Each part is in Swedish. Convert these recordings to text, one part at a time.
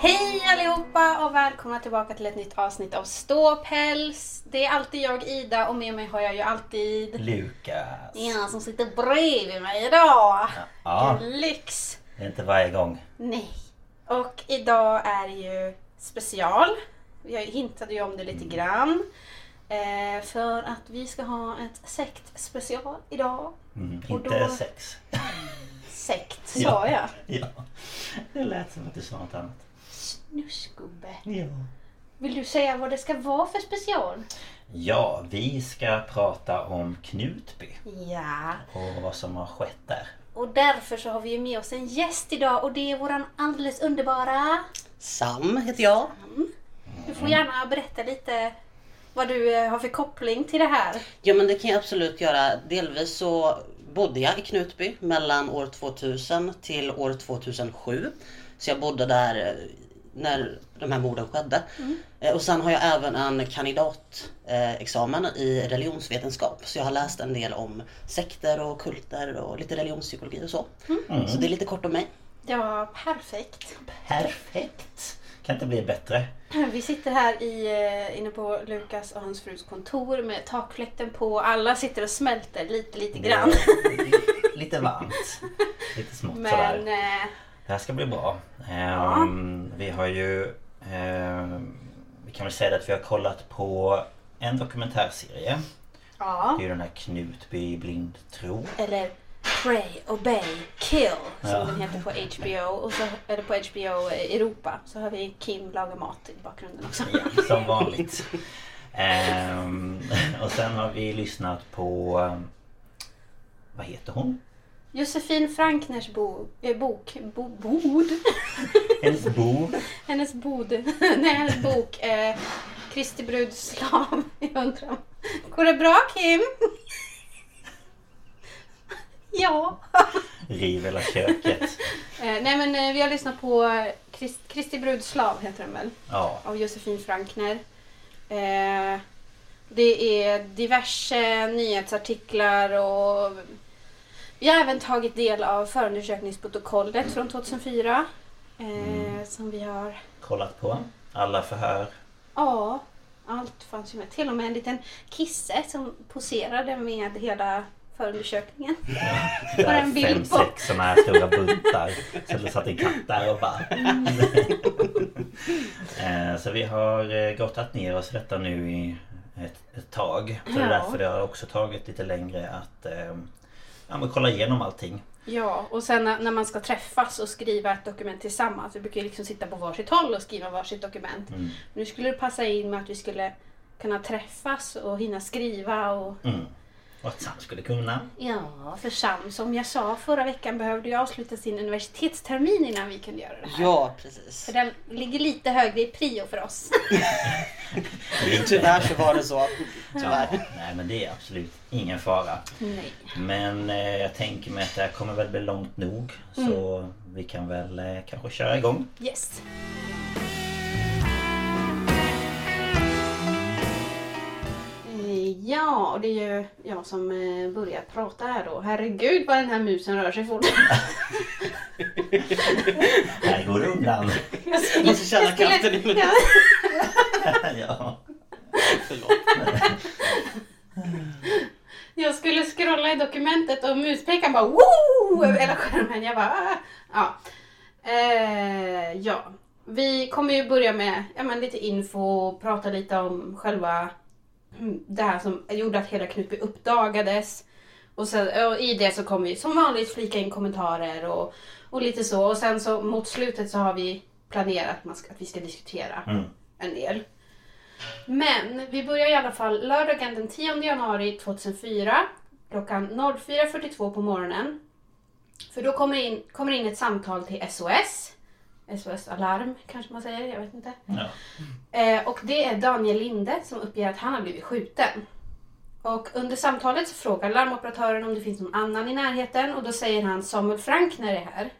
Hej allihopa och välkomna tillbaka till ett nytt avsnitt av Ståpäls. Det är alltid jag Ida och med mig har jag ju alltid Lukas. ena som sitter bredvid mig idag. Ja. Lyx! Det är inte varje gång. Nej. Och idag är ju special. Jag hintade ju om det lite grann. Eh, för att vi ska ha ett sektspecial idag. Mm, Och inte då- sex. Sekt sa Ja. jag. Ja. Det lät som att du sa något annat. Snuskgubbe. Ja. Vill du säga vad det ska vara för special? Ja, vi ska prata om Knutby Ja. och vad som har skett där. Och därför så har vi med oss en gäst idag och det är våran alldeles underbara... Sam heter jag. Du får gärna berätta lite vad du eh, har för koppling till det här. Ja men det kan jag absolut göra. Delvis så bodde jag i Knutby mellan år 2000 till år 2007. Så jag bodde där eh, när de här morden skedde. Eh, Och sen har jag även en kandidatexamen i religionsvetenskap. Så jag har läst en del om sekter och kulter och lite religionspsykologi och så. Så det är lite kort om mig. Ja, perfekt. Perfekt! Kan inte bli bättre. Vi sitter här i, eh, inne på Lukas och hans frus kontor med takfläkten på. Alla sitter och smälter lite, lite grann. Lite varmt. Lite smått Men sådär. Det här ska bli bra. Ehm, Vi har ju... ehm, vi kan väl säga att vi har kollat på en dokumentärserie. ja. Det är ju den här Knutby blind tro. Eller Pray, Obey, Kill som Ja. den heter på HBO. Och så, eller på HBO Europa. Så har vi Kim laga mat i bakgrunden också. Ja, som vanligt. Ehm, och sen har vi lyssnat på... Vad heter hon? Josefin Frankners bo, eh, bok, bo, bod. Hennes bo. Hennes bod. Nej, hennes bok. Eh, Kristi bruds slav. Jag undrar. Går det bra Kim? ja. Riv hela köket. Eh, nej men eh, vi har lyssnat på eh, Krist, Kristi bruds slav heter den väl? Ja. Av Josefin Frankner. Eh, det är diverse nyhetsartiklar och vi har även tagit del av förundersökningsprotokollet från 2004. Eh, Som vi har Kollat på. Alla förhör. Ja, allt fanns ju med. Till och med en liten kisse som poserade med hela förundersökningen. Det Bara en bild fem, på. sex sådana här stora buntar. Så det satt en katt där och bara... Eh, Så vi har eh, grottat ner oss i detta nu i ett, ett tag. Så det är Ja. därför det har också tagit lite längre att eh, ja, men kolla igenom allting. Ja, och sen när, man ska träffas och skriva ett dokument tillsammans. Vi brukar ju liksom sitta på varsitt håll och skriva varsitt dokument. Mm. Nu skulle det passa in med att vi skulle kunna träffas och hinna skriva och Mm. Att Sam skulle kunna. Ja, för Sam som jag sa förra veckan behövde ju avsluta sin universitetstermin innan vi kunde göra det här. Ja, precis. För den ligger lite högre i prio för oss. Tyvärr så var det så. Tyvärr. Nej men det är absolut ingen fara. Nej. Men eh, jag tänker mig att det här kommer väl bli långt nog. Så vi kan väl eh, kanske köra igång. Yes. Ja, och det är ju jag som eh, börjar prata här då. Herregud vad den här musen rör sig fort. Här går det undan. Jag skulle- Måste känna jag skulle- kraften i munnen. Ja, ja. Förlåt. Jag skulle scrolla i dokumentet och muspekaren bara woo över hela skärmen. Jag bara ah. ja. Eh, ja. Vi kommer ju börja med ja, men lite info, prata lite om själva det här som gjorde att hela Knutby uppdagades. Och, sen, och i det så kommer vi som vanligt flika in kommentarer och, och lite så. Och sen så mot slutet så har vi planerat att, vi ska diskutera Mm. en del. Men vi börjar i alla fall lördagen den 10 januari 2004 klockan 04.42 på morgonen. För då kommer in, kommer in ett samtal till SOS. SOS Alarm kanske man säger, jag vet inte. Ja. Eh, och det är Daniel Linde som uppger att han har blivit skjuten. Och under samtalet så frågar larmoperatören om det finns någon annan i närheten och då säger han Samuel Frankner är här.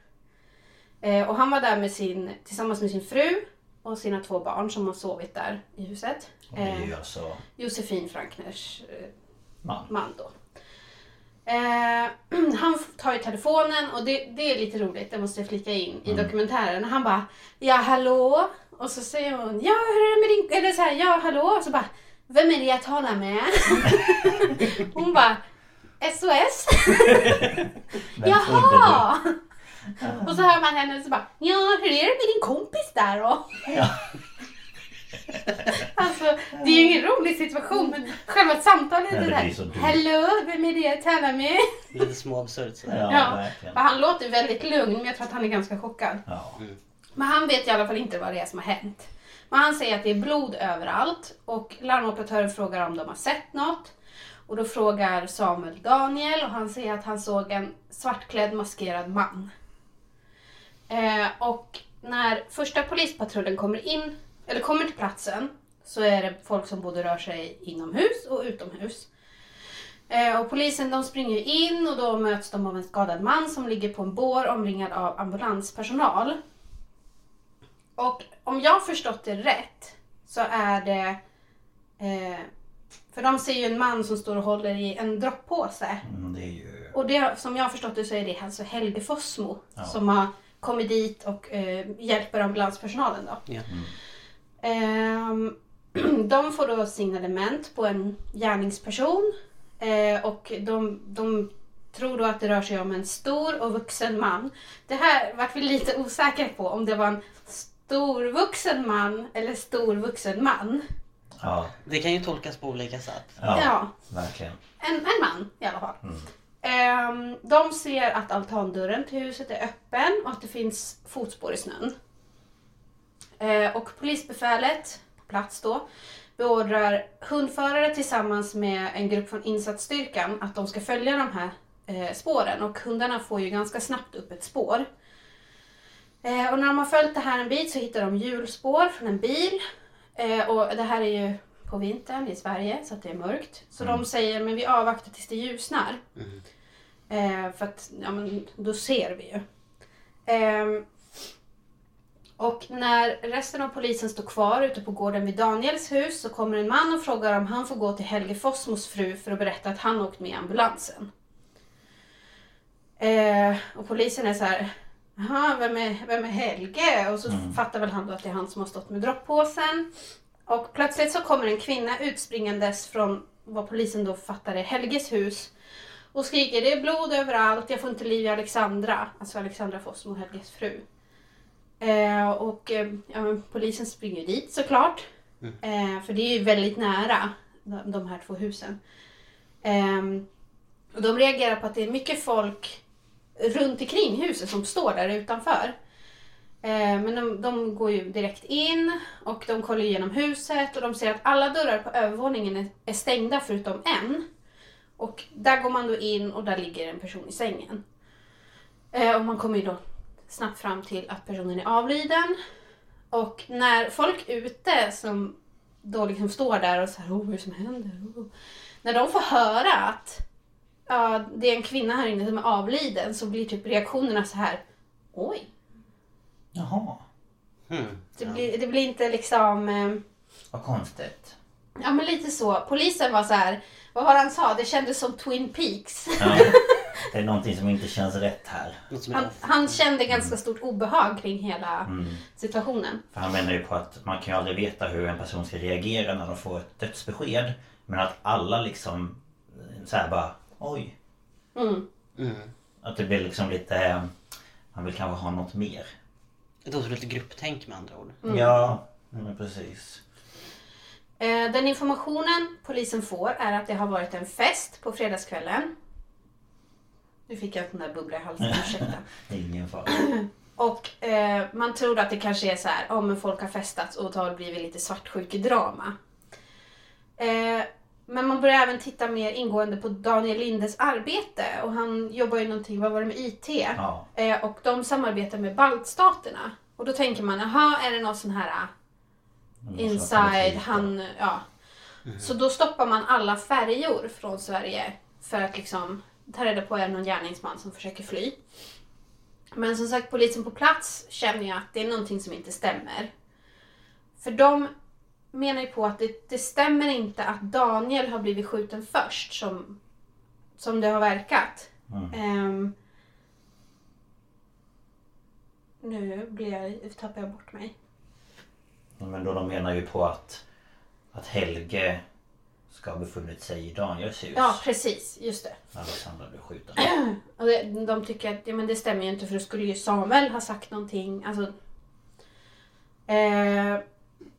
Eh, och han var där med sin, tillsammans med sin fru och sina två barn som har sovit där i huset. Och det är Eh, ju alltså Josefin Frankners eh, man. man då. Eh, han tar ju telefonen och det, det är lite roligt, det måste jag flika in i dokumentären. Han bara Ja hallå? Och så säger hon Ja hur är det med din... Eller så här, ja hallå? Och så bara Vem är det jag talar med? hon bara SOS? Jaha! Och så hör man henne och så bara Ja hur är det med din kompis där då? Alltså, det är ju ingen rolig situation men själva samtalet Nej, är det där. Hallå, vem är det jag talar med? Lite småabsurt sådär. Ja, Ja, verkligen. han låter väldigt lugn men jag tror att han är ganska chockad. Ja. Men han vet i alla fall inte vad det är som har hänt. Men han säger att det är blod överallt och larmoperatören frågar om de har sett något. Och då frågar Samuel Daniel och han säger att han såg en svartklädd maskerad man. Eh, och när första polispatrullen kommer in, eller kommer till platsen, så är det folk som både rör sig inomhus och utomhus. Eh, och polisen de springer in och då möts de av en skadad man som ligger på en bår omringad av ambulanspersonal. Och om jag har förstått det rätt så är det... Eh, för de ser ju en man som står och håller i en droppåse. Mm, det är ju... Och det, som jag har förstått det så är det alltså Helge Fossmo Ja. som har kommit dit och eh, hjälper ambulanspersonalen. Då. Ja. Ehm, de får då signalement på en gärningsperson eh, och de, de tror då att det rör sig om en stor och vuxen man. Det här vart vi lite osäkra på om det var en storvuxen man eller storvuxen man. Ja, Det kan ju tolkas på olika sätt. ja, Ja. verkligen. En, en man i alla fall. Ehm, de ser att altandörren till huset är öppen och att det finns fotspår i snön. Eh, och polisbefälet på plats då beordrar hundförare tillsammans med en grupp från insatsstyrkan att de ska följa de här eh, spåren och hundarna får ju ganska snabbt upp ett spår. Eh, och när de har följt det här en bit så hittar de hjulspår från en bil. Eh, och det här är ju på vintern i Sverige så att det är mörkt. Så de säger men vi avvaktar tills det ljusnar. Eh, för att ja, men, då ser vi ju. Och när resten av polisen står kvar ute på gården vid Daniels hus så kommer en man och frågar om han får gå till Helge Fossmos fru för att berätta att han åkt med i ambulansen. Eh, och polisen är så här, Jaha, vem är, vem är Helge? Och så fattar väl han då att det är han som har stått med droppåsen. Och plötsligt så kommer en kvinna utspringandes från vad polisen då fattar är Helges hus. Och skriker det är blod överallt, jag får inte liv i Alexandra. Alltså Alexandra Fossmo, Helges fru. Eh, och eh, ja, men polisen springer dit såklart. Eh, för det är ju väldigt nära de, de här två husen. Ehm, och de reagerar på att det är mycket folk runt omkring huset som står där utanför. Eh, men de, de går ju direkt in och de kollar igenom huset och de ser att alla dörrar på övervåningen är, är stängda förutom en. Och där går man då in och där ligger en person i sängen. Eh, och man kommer ju då snabbt fram till att personen är avliden. Och när folk ute som då liksom står där och så här, oh, vad är det som händer? Oh. När de får höra att ja, det är en kvinna här inne som är avliden så blir typ reaktionerna så här, oj. Jaha. Hmm. Det, blir, det blir inte liksom... Eh, Vad konstigt. Ja men lite så. Polisen var så här. Vad var han sa? Det kändes som Twin Peaks. Ja. Det är någonting som inte känns rätt här. Han, han kände ganska stort obehag kring hela situationen. För han menar ju på att man kan ju aldrig veta hur en person ska reagera när de får ett dödsbesked. Men att alla liksom så här bara oj. Mm. Mm. Att det blir liksom lite... Man vill kanske ha något mer. Ett otroligt grupptänk med andra ord. Ja, men precis. Eh, den informationen polisen får är att det har varit en fest på fredagskvällen. Nu fick jag en sån där bubbla i halsen, ursäkta. Det är ingen fara. Och eh, man tror att det kanske är så här, om folk har festat och det har blivit lite svartsjukedrama. Eh, men man börjar även titta mer ingående på Daniel Lindes arbete och han jobbar ju någonting, vad var det med IT? Ja. Eh, och de samarbetar med baltstaterna. Och då tänker man, jaha, är det någon sån här Mm, inside, han, ja. Så då stoppar man alla färjor från Sverige för att liksom ta reda på är någon gärningsman som försöker fly. Men som sagt, polisen på plats känner ju att det är någonting som inte stämmer. För de menar ju på att det, det stämmer inte att Daniel har blivit skjuten först som, som det har verkat. Mm. Ehm, nu blir jag, tappar jag bort mig. Men då de menar ju på att, att Helge ska ha befunnit sig i Daniels hus. Ja, precis. Just det. När Alexandra blev skjuten. Och det, de tycker att ja, men det stämmer ju inte för då skulle ju Samuel ha sagt någonting. Alltså, eh,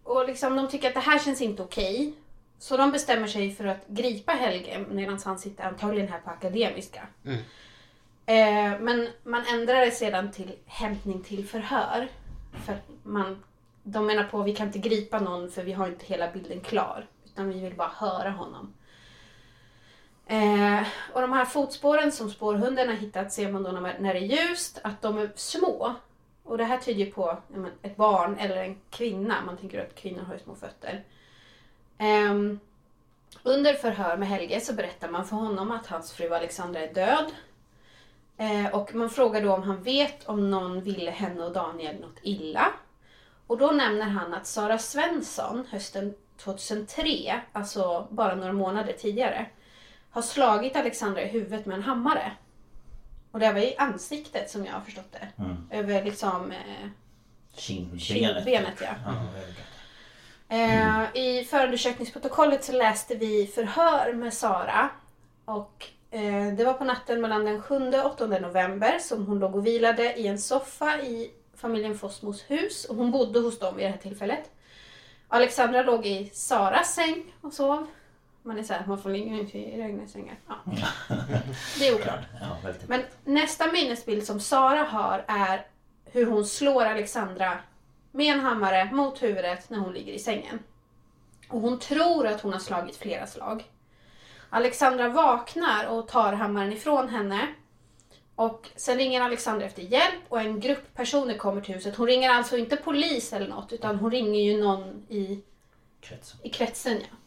och liksom de tycker att det här känns inte okej. Så de bestämmer sig för att gripa Helge medan han sitter antagligen här på Akademiska. Mm. Eh, men man ändrar det sedan till hämtning till förhör. För att man, de menar på att vi kan inte gripa någon för vi har inte hela bilden klar. Utan vi vill bara höra honom. Eh, och de här fotspåren som spårhunden har hittat ser man då när, när det är ljust att de är små. Och det här tyder ju på men, ett barn eller en kvinna. Man tänker att kvinnor har ju små fötter. Eh, under förhör med Helge så berättar man för honom att hans fru Alexandra är död. Eh, och man frågar då om han vet om någon ville henne och Daniel något illa. Och då nämner han att Sara Svensson hösten 2003, alltså bara några månader tidigare, har slagit Alexandra i huvudet med en hammare. Och det var i ansiktet som jag har förstått det. Mm. Över liksom eh, Kindbenet. kindbenet. Ja. Ja, ögat. Eh, I förundersökningsprotokollet så läste vi förhör med Sara. Och eh, det var på natten mellan den 7 och 8 november som hon låg och vilade i en soffa i familjen Fossmos hus. Och hon bodde hos dem vid det här tillfället. Alexandra låg i Saras säng och sov. Man är såhär, man får ligga i Ragnes sängar. Ja. Det är oklart. Ja. Men nästa minnesbild som Sara har är hur hon slår Alexandra med en hammare mot huvudet när hon ligger i sängen. Och hon tror att hon har slagit flera slag. Alexandra vaknar och tar hammaren ifrån henne. Och sen ringer Alexandra efter hjälp och en grupp personer kommer till huset. Hon ringer alltså inte polis eller något utan hon ringer ju någon i Kretsen. i kretsen ja.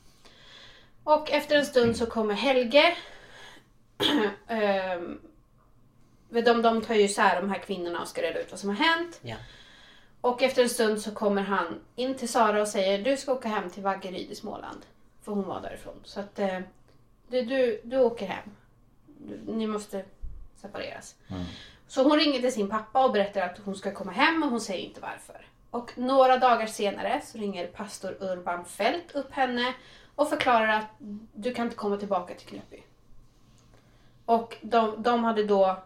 Och efter en stund så kommer Helge. Ehm, de, de tar ju isär de här kvinnorna och ska reda ut vad som har hänt. Ja. Och efter en stund så kommer han in till Sara och säger du ska åka hem till Vaggeryd i Småland. För hon var därifrån. Så att eh, du, du, du åker hem. Du, ni måste separeras. Mm. Så hon ringer till sin pappa och berättar att hon ska komma hem och hon säger inte varför. Och några dagar senare så ringer pastor Urban Fält upp henne och förklarar att du kan inte komma tillbaka till Knutby. Och de, de hade då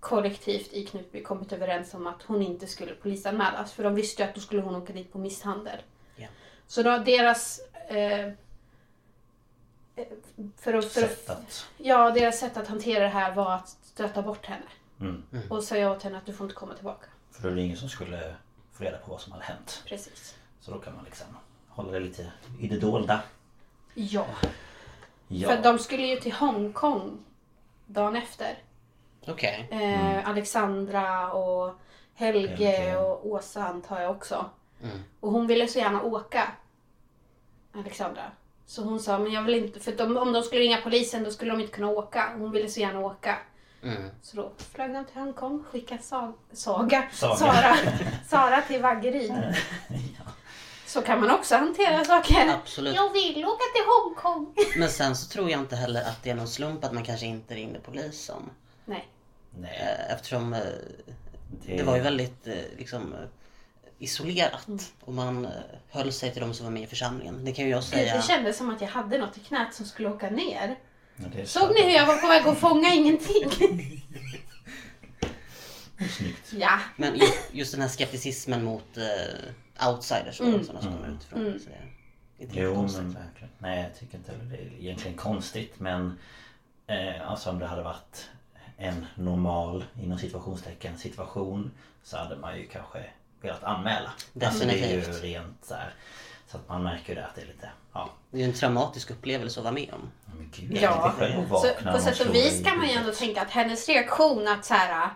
kollektivt i Knutby kommit överens om att hon inte skulle polisanmälas för de visste ju att då skulle hon åka dit på misshandel. Ja. Så då deras... Eh, eh, för att, för att... ja, deras sätt att hantera det här var att stöta bort henne. Mm. Och säga åt henne att du får inte komma tillbaka. För då är det ingen som skulle få reda på vad som hade hänt. Precis. Så då kan man liksom hålla det lite i det dolda. Ja. Ja. För de skulle ju till Hongkong dagen efter. Okej. Eh, Alexandra och Helge, Helge. och Åsa antar jag också. Mm. Och hon ville så gärna åka. Alexandra. Så hon sa, men jag vill inte, för de, om de skulle ringa polisen då skulle de inte kunna åka. Hon ville så gärna åka. Mm. Så då flög de till Hongkong, skickade Sa- Saga, Saga. Sara, Sara till Vaggeryd. Så kan man också hantera saker. Absolut. Jag vill åka till Hongkong. Men sen så tror jag inte heller att det är någon slump att man kanske inte ringde polisen. Nej. Nej. Eh, Eftersom eh, det var ju väldigt eh, liksom isolerat och man höll sig till de som var med i församlingen. Det kan ju jag säga. det kändes som att jag hade något i knät som skulle åka ner. Ja, Såg ni hur jag var på väg att fånga ingenting? Snyggt. ja. Men ju- just den här skepticismen mot eh, outsiders och sådana som kommer utifrån. Så det är inte helt Jo konstigt. men verkligen. Nej jag tycker inte det är egentligen konstigt men eh, alltså om det hade varit en normal inom situationstecken situation så hade man ju kanske velat anmäla. Alltså, det är ju Definitivt. rent så här. Så att man märker det att det är lite ja. Det är en traumatisk upplevelse att vara med om. Men gud, Ja, så på sätt och vis kan man ju ändå tänka att hennes reaktion att så här,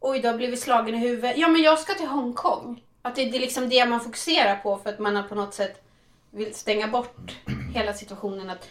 oj du har blivit slagen i huvudet. Ja men jag ska till Hongkong. Att det, det är liksom det man fokuserar på för att man har på något sätt vill stänga bort hela situationen. att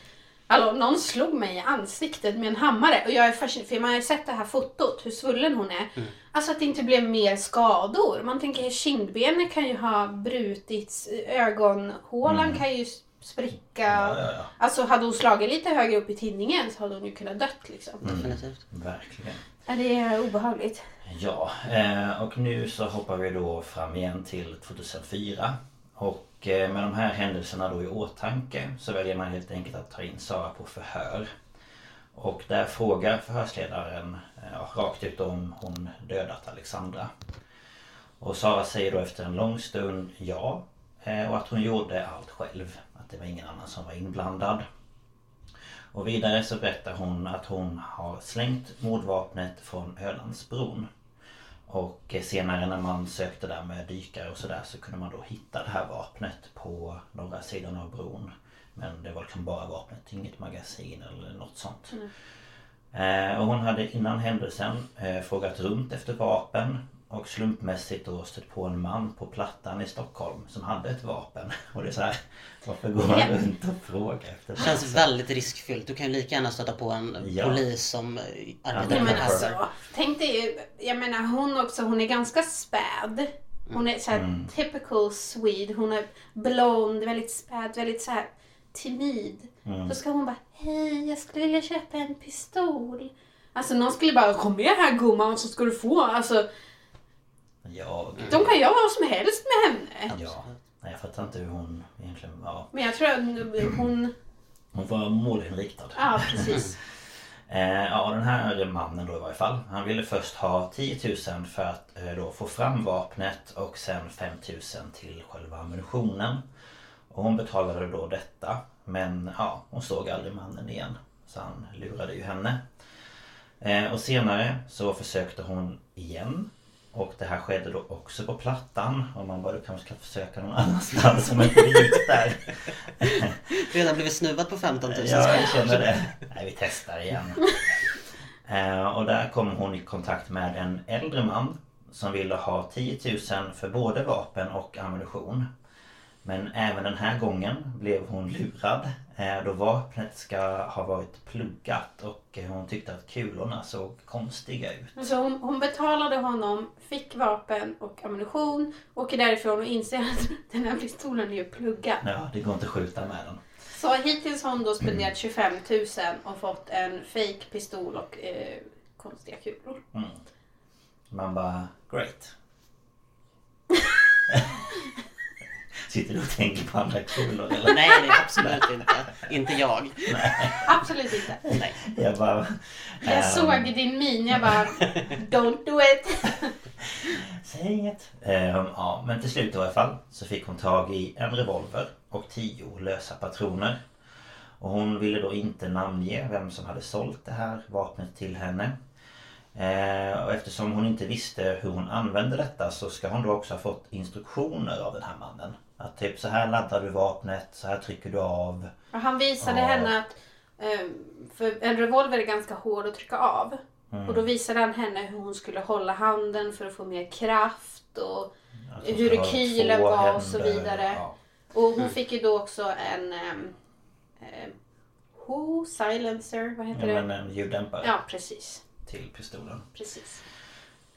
Hallå, någon slog mig i ansiktet med en hammare och jag är fascinerad för man har ju sett det här fotot, hur svullen hon är. Alltså att det inte blev mer skador. Man tänker kindbenet kan ju ha brutits, ögonhålan kan ju spricka. Ja, ja, ja. Alltså hade hon slagit lite högre upp i tinningen så hade hon ju kunnat dött liksom. Definitivt. Verkligen. Ja, det är obehagligt. Ja, eh, och nu så hoppar vi då fram igen till 2004. Och Eh, med de här händelserna då i åtanke så väljer man helt enkelt att ta in Sara på förhör. Och där frågar förhörsledaren eh, ja, rakt ut om hon dödat Alexandra. Och Sara säger då efter en lång stund ja. Eh, och att hon gjorde allt själv. Att det var ingen annan som var inblandad. Och vidare så berättar hon att hon har slängt mordvapnet från Ölandsbron. Och senare när man sökte där med dykare och sådär så kunde man då hitta det här vapnet på norra sidan av bron. Men det var liksom bara vapnet, inget magasin eller något sånt. Eh, och hon hade innan händelsen eh, frågat runt efter vapen och slumpmässigt då stött på en man på Plattan i Stockholm som hade ett vapen. Och det är så här, varför går man runt och frågar efter Det känns väldigt riskfyllt. Du kan ju lika gärna stöta på en Ja. polis som arbetar Ja, med här. alltså, tänk dig, jag menar hon också, hon är ganska späd. Hon är såhär typical Swede. Hon är blond, väldigt späd, väldigt såhär timid. Då ska hon bara, hej jag skulle vilja köpa en pistol. Alltså någon skulle bara, kom med här gumman så ska du få. Alltså Ja, de kan göra vad som helst med henne. Ja. Nej, jag fattar inte hur hon egentligen var. Men jag tror att hon, Hon var målinriktad. ja precis. Eh, ja, den här mannen då i varje fall. Han ville först ha 10 000 för att eh, då få fram vapnet och sen 5 000 till själva ammunitionen. Och hon betalade då detta. Men ja, hon såg aldrig mannen igen. Så han lurade ju henne. Eh, och senare så försökte hon igen. Och det här skedde då också på Plattan. Och man bara, du kanske ska försöka någon annanstans om inte det gick där. Redan blivit snuvad på 15 000 Ja, jag känner det. Nej, vi testar igen. Eh, och där kom hon i kontakt med en äldre man som ville ha 10 000 för både vapen och ammunition. Men även den här gången blev hon lurad då vapnet ska ha varit pluggat och eh, hon tyckte att kulorna såg konstiga ut. Så hon, hon betalade honom, fick vapen och ammunition, åker därifrån och inser att den här pistolen är ju pluggad. Ja, det går inte att skjuta med den. Så hittills har hon då spenderat 25 000 och fått en fake pistol och eh, konstiga kulor. Man bara, great. Sitter du och tänker på andra kulor eller? Nej, det är absolut inte. Inte jag. Absolut inte. Nej. Jag bara... Jag ehm, såg i din min, jag bara Don't do it! Säg inget. Ehm, ja, men till slut i alla fall så fick hon tag i en revolver och tio lösa patroner. Och hon ville då inte namnge vem som hade sålt det här vapnet till henne. Eh, och eftersom hon inte visste hur hon använde detta så ska hon då också ha fått instruktioner av den här mannen. Att typ så här laddar du vapnet, så här trycker du av. Och han visade Ja. henne att Ehm, För en revolver är ganska hård att trycka av. Och då visade han henne hur hon skulle hålla handen för att få mer kraft och hur rekylen två var och så händer, vidare. ja. Och hon fick ju då också en um, Who Silencer, vad heter Ja, det? men en ljuddämpare Ja, precis. till pistolen. precis.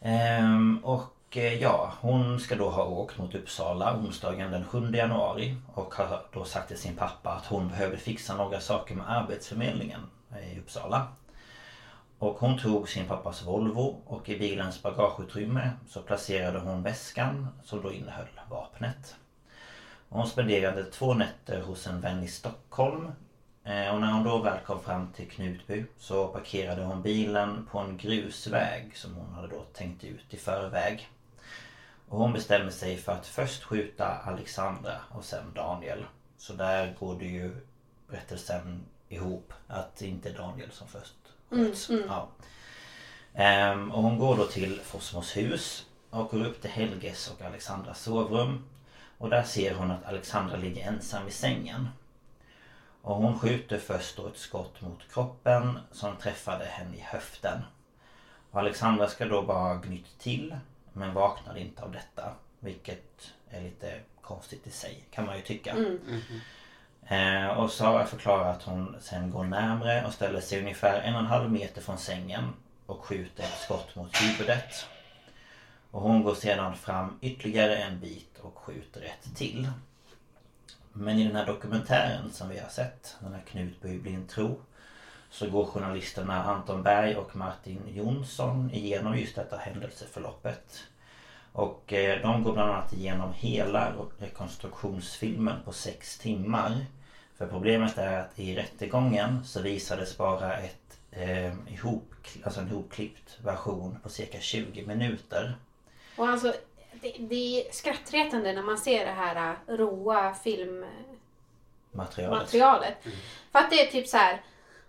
Ehm, och och eh, ja, hon ska då ha åkt mot Uppsala onsdagen den 7 januari och har då sagt till sin pappa att hon behövde fixa några saker med Arbetsförmedlingen eh, i Uppsala. Och hon tog sin pappas Volvo och i bilens bagageutrymme så placerade hon väskan som då innehöll vapnet. Hon spenderade två nätter hos en vän i Stockholm. Eh, och när hon då väl kom fram till Knutby så parkerade hon bilen på en grusväg som hon hade då tänkt ut i förväg. Och hon bestämde sig för att först skjuta Alexandra och sen Daniel. Så där går det ju berättelsen ihop att det inte är Daniel som först sköts. Ja. Ehm, och hon går då till Forsmos hus och går upp till Helges och Alexandras sovrum. Och där ser hon att Alexandra ligger ensam i sängen. Och hon skjuter först då ett skott mot kroppen som träffade henne i höften. Och Alexandra ska då bara gnytt till men vaknar inte av detta. Vilket är lite konstigt i sig kan man ju tycka. Eh, och Sara förklarar att hon sen går närmre och ställer sig ungefär en och en halv meter från sängen och skjuter ett skott mot huvudet. Och hon går sedan fram ytterligare en bit och skjuter ett till. Men i den här dokumentären som vi har sett, den här Knutby blind tro, så går journalisterna Anton Berg och Martin Jonsson igenom just detta händelseförloppet. Och eh, de går bland annat igenom hela rekonstruktionsfilmen på sex timmar. För problemet är att i rättegången så visades bara ett eh, ihop, alltså en ihopklippt version på cirka 20 minuter. Och alltså, det, det är skrattretande när man ser det här äh, råa filmmaterialet. Materialet. För att det är typ så här.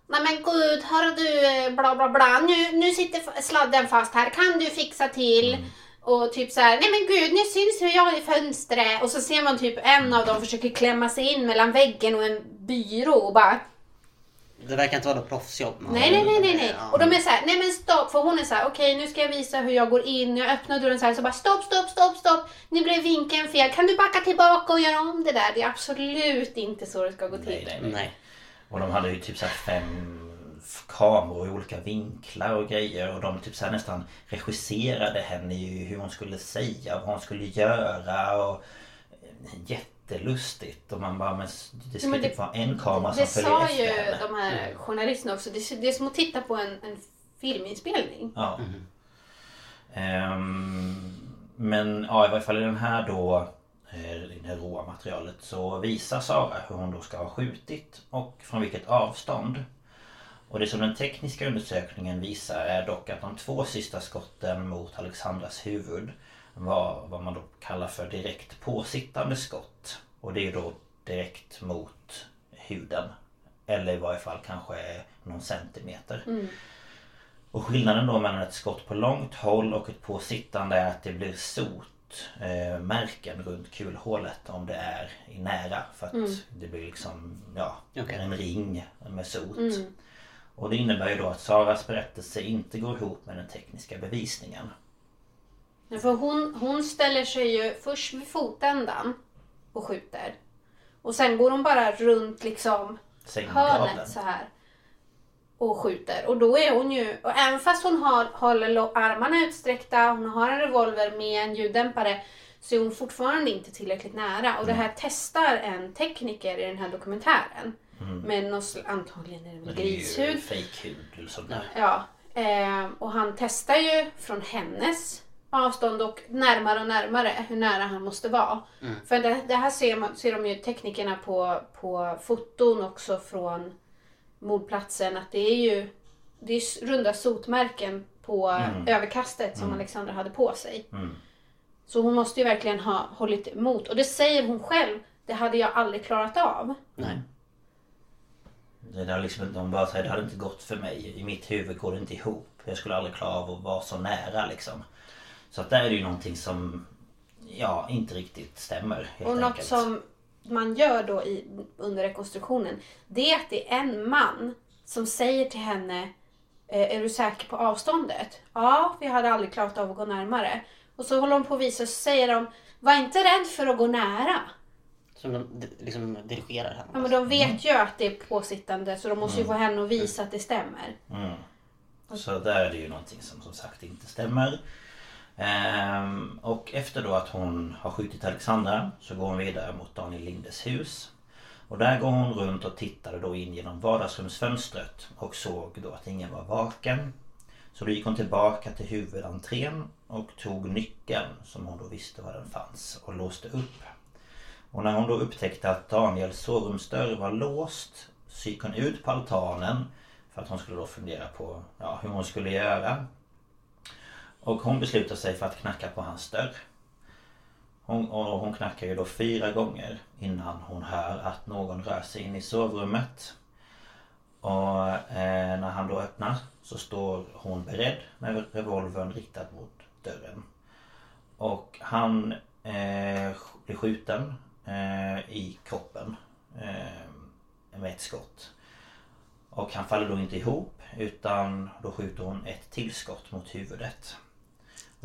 Nej men gud, hör du eh, bla bla bla. Nu, nu sitter sladden fast här. Kan du fixa till? Och typ så här. Nej men gud, nu syns hur jag i fönstret. Och så ser man typ en av dem försöker klämma sig in mellan väggen och en byrå och bara Det verkar inte vara något proffsjobb. Nej, nej, nej, nej, nej. Ja. Och de är så här, nej men stopp. För hon är så här, okej nu ska jag visa hur jag går in. Jag öppnar dörren så här, så bara stopp, stopp, stopp, stopp. Nu blev vinkeln fel. Kan du backa tillbaka och göra om det där? Det är absolut inte så det ska gå till. Nej, nej. Nej. Och de hade ju typ så här fem kameror i olika vinklar och grejer och de typ så här nästan regisserade henne i hur hon skulle säga, vad hon skulle göra och jättelustigt och man bara men det ska Ja, typ det- vara en kamera som Det följer sa efter ju henne. de här journalisterna också. Det är, det är som att titta på en, en filminspelning. Ja. Ehm, men ja, i varje fall i den här då det här råa materialet så visar Sara hur hon då ska ha skjutit och från vilket avstånd. Och det som den tekniska undersökningen visar är dock att de två sista skotten mot Alexandras huvud var vad man då kallar för direkt påsittande skott. Och det är då direkt mot huden. Eller i varje fall kanske någon centimeter. Och skillnaden då mellan ett skott på långt håll och ett påsittande är att det blir sot eh, märken runt kulhålet om det är i nära. För att det blir liksom ja, Okej. en ring med sot. Och det innebär ju då att Saras berättelse inte går ihop med den tekniska bevisningen. Ja, För hon, hon ställer sig ju först vid fotändan och skjuter. Och sen går hon bara runt liksom hörnet så här. Och skjuter. Och då är hon ju, och även fast hon har, håller armarna utsträckta, hon har en revolver med en ljuddämpare. Så är hon fortfarande inte tillräckligt nära. Och det här testar en tekniker i den här dokumentären. Med någon, antagligen är det väl Men det grishud. fejkhud eller sånt där. Ja, eh, och han testar ju från hennes avstånd och närmare och närmare hur nära han måste vara. För det, det här ser, man, ser de ju teknikerna på, på foton också från mordplatsen att det är ju det är runda sotmärken på överkastet som Alexandra hade på sig. Så hon måste ju verkligen ha hållit emot och det säger hon själv. Det hade jag aldrig klarat av. Nej. Det där liksom, de bara säger det hade inte gått för mig. I mitt huvud går det inte ihop. Jag skulle aldrig klara av att vara så nära liksom. Så att där är det ju någonting som ja, inte riktigt stämmer helt Och något enkelt. som man gör då i, under rekonstruktionen, det är att det är en man som säger till henne eh, Är du säker på avståndet? Ja, vi hade aldrig klarat av att gå närmare. Och så håller de på att visa och så säger de Var inte rädd för att gå nära. Som de liksom dirigerar henne. Ja, men de vet ju att det är påsittande så de måste ju få henne att visa att det stämmer. Så där är det ju någonting som som sagt inte stämmer. Ehm, och efter då att hon har skjutit Alexandra så går hon vidare mot Daniel Lindes hus. Och där går hon runt och tittade då in genom vardagsrumsfönstret och såg då att ingen var vaken. Så då gick hon tillbaka till huvudentrén och tog nyckeln som hon då visste var den fanns och låste upp. Och när hon då upptäckte att Daniels sovrumsdörr var låst så gick hon ut på altanen för att hon skulle då fundera på ja, hur hon skulle göra. Och hon beslutar sig för att knacka på hans dörr. Hon, och hon knackar ju då fyra gånger innan hon hör att någon rör sig in i sovrummet. Och eh, när han då öppnar så står hon beredd med revolvern riktad mot dörren. Och han eh, blir skjuten eh, i kroppen eh, med ett skott. Och han faller då inte ihop utan då skjuter hon ett tillskott mot huvudet.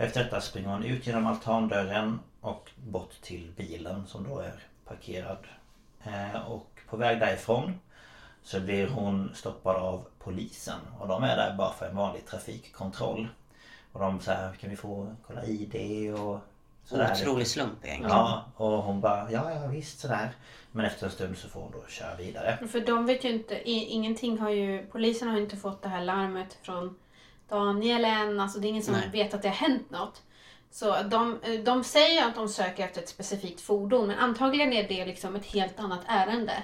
Efter detta springer hon ut genom altandörren och bort till bilen som då är parkerad. Eh, och på väg därifrån så blir hon stoppad av polisen. Och de är där bara för en vanlig trafikkontroll. Och de säger kan vi få kolla ID och sådär. Otrolig slump egentligen. Ja, och hon bara ja, ja visst sådär. Men efter en stund så får hon då köra vidare. För de vet ju inte, ingenting har ju, polisen har ju inte fått det här larmet från Daniel än. Alltså det är ingen som Nej. vet att det har hänt något. Så de, de säger att de söker efter ett specifikt fordon men antagligen är det liksom ett helt annat ärende.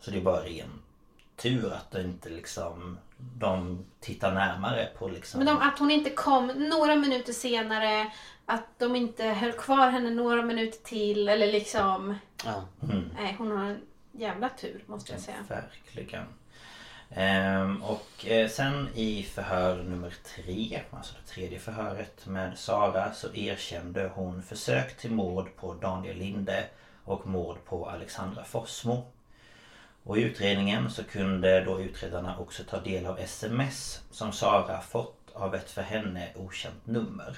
Så det är bara ren tur att det inte liksom de tittar närmare på liksom... Men de, att hon inte kom några minuter senare, att de inte höll kvar henne några minuter till eller liksom... Ja. Nej, hon har en jävla tur måste jag säga. Verkligen. Ehm, och eh, sen i förhör nummer tre, alltså det tredje förhöret med Sara så erkände hon försök till mord på Daniel Linde och mord på Alexandra Fossmo. Och i utredningen så kunde då utredarna också ta del av sms som Sara fått av ett för henne okänt nummer.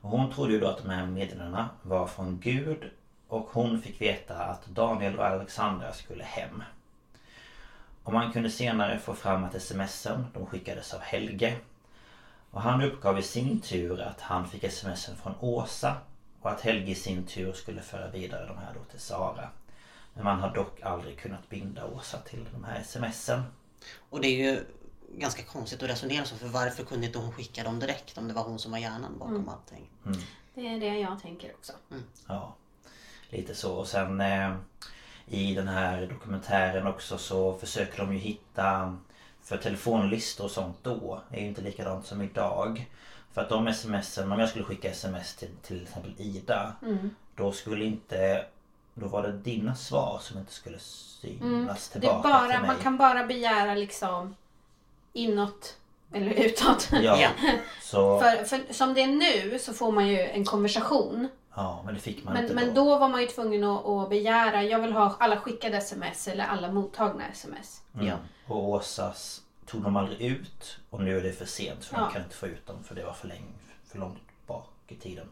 Och hon trodde ju då att de här meddelandena var från Gud och hon fick veta att Daniel och Alexandra skulle hem. Och man kunde senare få fram att smsen de skickades av Helge. Och han uppgav i sin tur att han fick smsen från Åsa och att Helge i sin tur skulle föra vidare de här då till Sara. Men man har dock aldrig kunnat binda Åsa till de här smsen. Och det är ju ganska konstigt att resonera så för varför kunde inte hon skicka dem direkt om det var hon som var hjärnan bakom allting? Det är det jag tänker också. Ja, lite så. Och sen eh, i den här dokumentären också så försöker de ju hitta för telefonlistor och sånt då är ju inte likadant som idag. För att de smsen, om jag skulle skicka sms till till exempel Ida Då skulle inte Då var det dina svar som inte skulle synas är tillbaka bara, till mig. man kan bara begära liksom inåt eller utåt. Ja. så, För, för som det är nu så får man ju en konversation. Ja, men det fick man Men, inte men då var man ju tvungen att, att begära, jag vill ha alla skickade sms eller alla mottagna sms. Ja. Och Åsas tog de aldrig ut och nu är det för sent för Ja. de kan inte få ut dem för det var för, länge, för långt bak i tiden.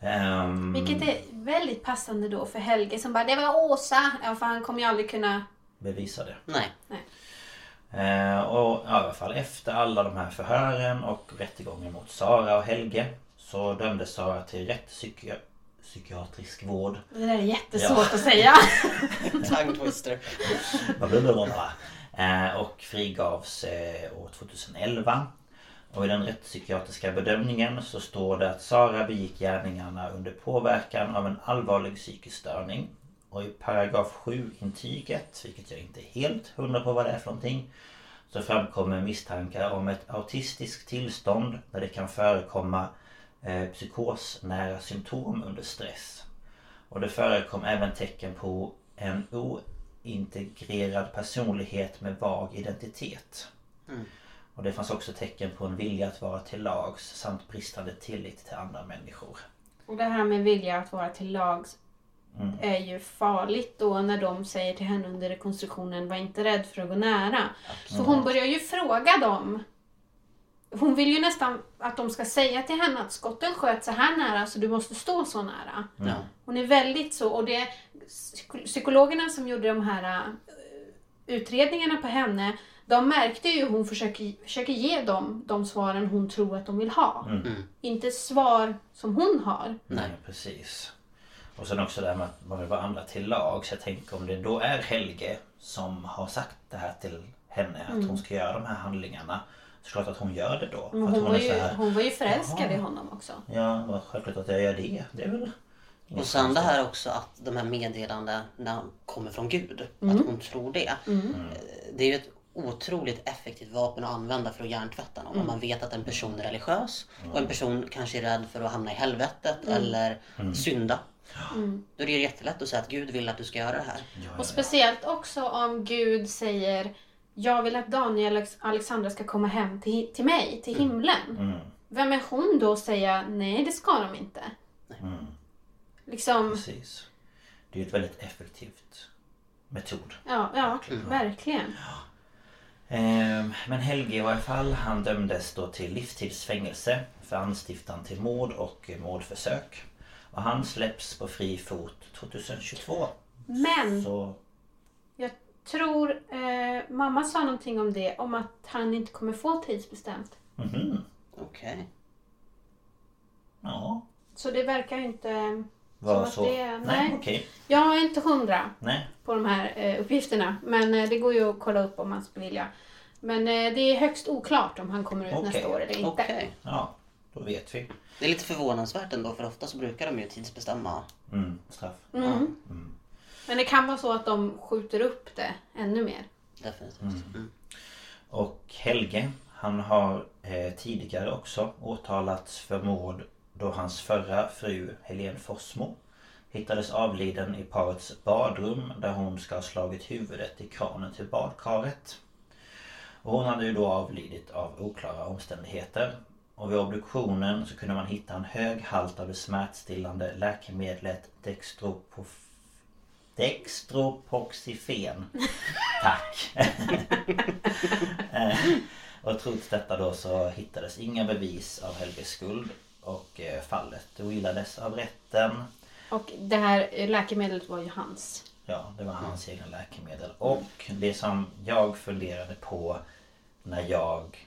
Ehm, Vilket är väldigt passande då för Helge som bara, det var Åsa. Ja, för han kommer ju aldrig kunna... bevisa det. Nej. Eh, och i alla fall efter alla de här förhören och rättegången mot Sara och Helge så dömdes Sara till rätt psyki- psykiatrisk vård. Det där är jättesvårt Ja. att säga. Tongue twister. Eh, och frigavs eh, år 2011. Och i den rättspsykiatriska bedömningen så står det att Sara begick gärningarna under påverkan av en allvarlig psykisk störning. Och i paragraf 7-intyget, vilket jag inte är helt hundra på vad det är för någonting, så framkommer misstankar om ett autistiskt tillstånd där det kan förekomma eh, psykosnära symptom under stress. Och det förekom även tecken på en ointegrerad personlighet med vag identitet. Och det fanns också tecken på en vilja att vara till lags samt bristande tillit till andra människor. Och det här med vilja att vara till lags. är ju farligt då när de säger till henne under rekonstruktionen var inte rädd för att gå nära. Så hon börjar ju fråga dem. Hon vill ju nästan att de ska säga till henne att skotten sköt så här nära så du måste stå så nära. Ja. Hon är väldigt så och det psyko- psykologerna som gjorde de här eh, utredningarna på henne de märkte ju hur hon försöker, försöker ge dem de svaren hon tror att de vill ha. Inte svar som hon har. Nej precis. Och sen också det här med att man vill vara andra till lag. Så jag tänker om det då är Helge som har sagt det här till henne. Att hon ska göra de här handlingarna. Så klart att hon gör det då. Men att hon, var är ju, här, hon var ju förälskad i honom också. Ja, vad självklart att jag gör det. Det är väl inget Och sen det här också att de här meddelandena kommer från Gud. Mm. Att hon tror det. Eh, Det är ju ett otroligt effektivt vapen att använda för att hjärntvätta någon. Mm. Om man vet att en person är religiös och en person kanske är rädd för att hamna i helvetet Mm. eller synda. Då är det ju jättelätt att säga att Gud vill att du ska göra det här. Och speciellt också om Gud säger Jag vill att Daniel och Alexandra ska komma hem till, till mig, till himlen. Mm. Vem är hon då att säga nej det ska de inte? Mm. Liksom, Precis. Det är ett väldigt effektivt metod. ja, ja verkligen. Ehm, Men Helge i varje fall, han dömdes då till livstidsfängelse för anstiftan till mord och mordförsök. Och han släpps på fri fot 2022. Men Så tror eh, mamma sa någonting om det, om att han inte kommer få tidsbestämt. mhm. Okej. Ja. Så det verkar ju inte... Var att så? det- nej, nej. okej. Jag är inte hundra Nej. på de här eh, uppgifterna. Men eh, det går ju att kolla upp om man skulle vilja. Men eh, det är högst oklart om han kommer ut Okej. nästa år eller inte. Okej. Ja, då vet vi. Det är lite förvånansvärt ändå för ofta så brukar de ju tidsbestämma. Mm, straff. Mm. Men det kan vara så att de skjuter upp det ännu mer. Definitivt. Mm. Och Helge, han har eh, tidigare också åtalats för mord då hans förra fru Helene Fossmo hittades avliden i parets badrum där hon ska ha slagit huvudet i kranen till badkaret. Och hon hade ju då avlidit av oklara omständigheter. Och vid obduktionen så kunde man hitta en hög halt av det smärtstillande läkemedlet Dextropof... Dextropoxifen. Tack! Eh, och trots detta då så hittades inga bevis av Helges skuld. Och eh, fallet ogillades av rätten. Och det här läkemedlet var ju hans. Ja, det var hans egna läkemedel. Och det som jag funderade på när jag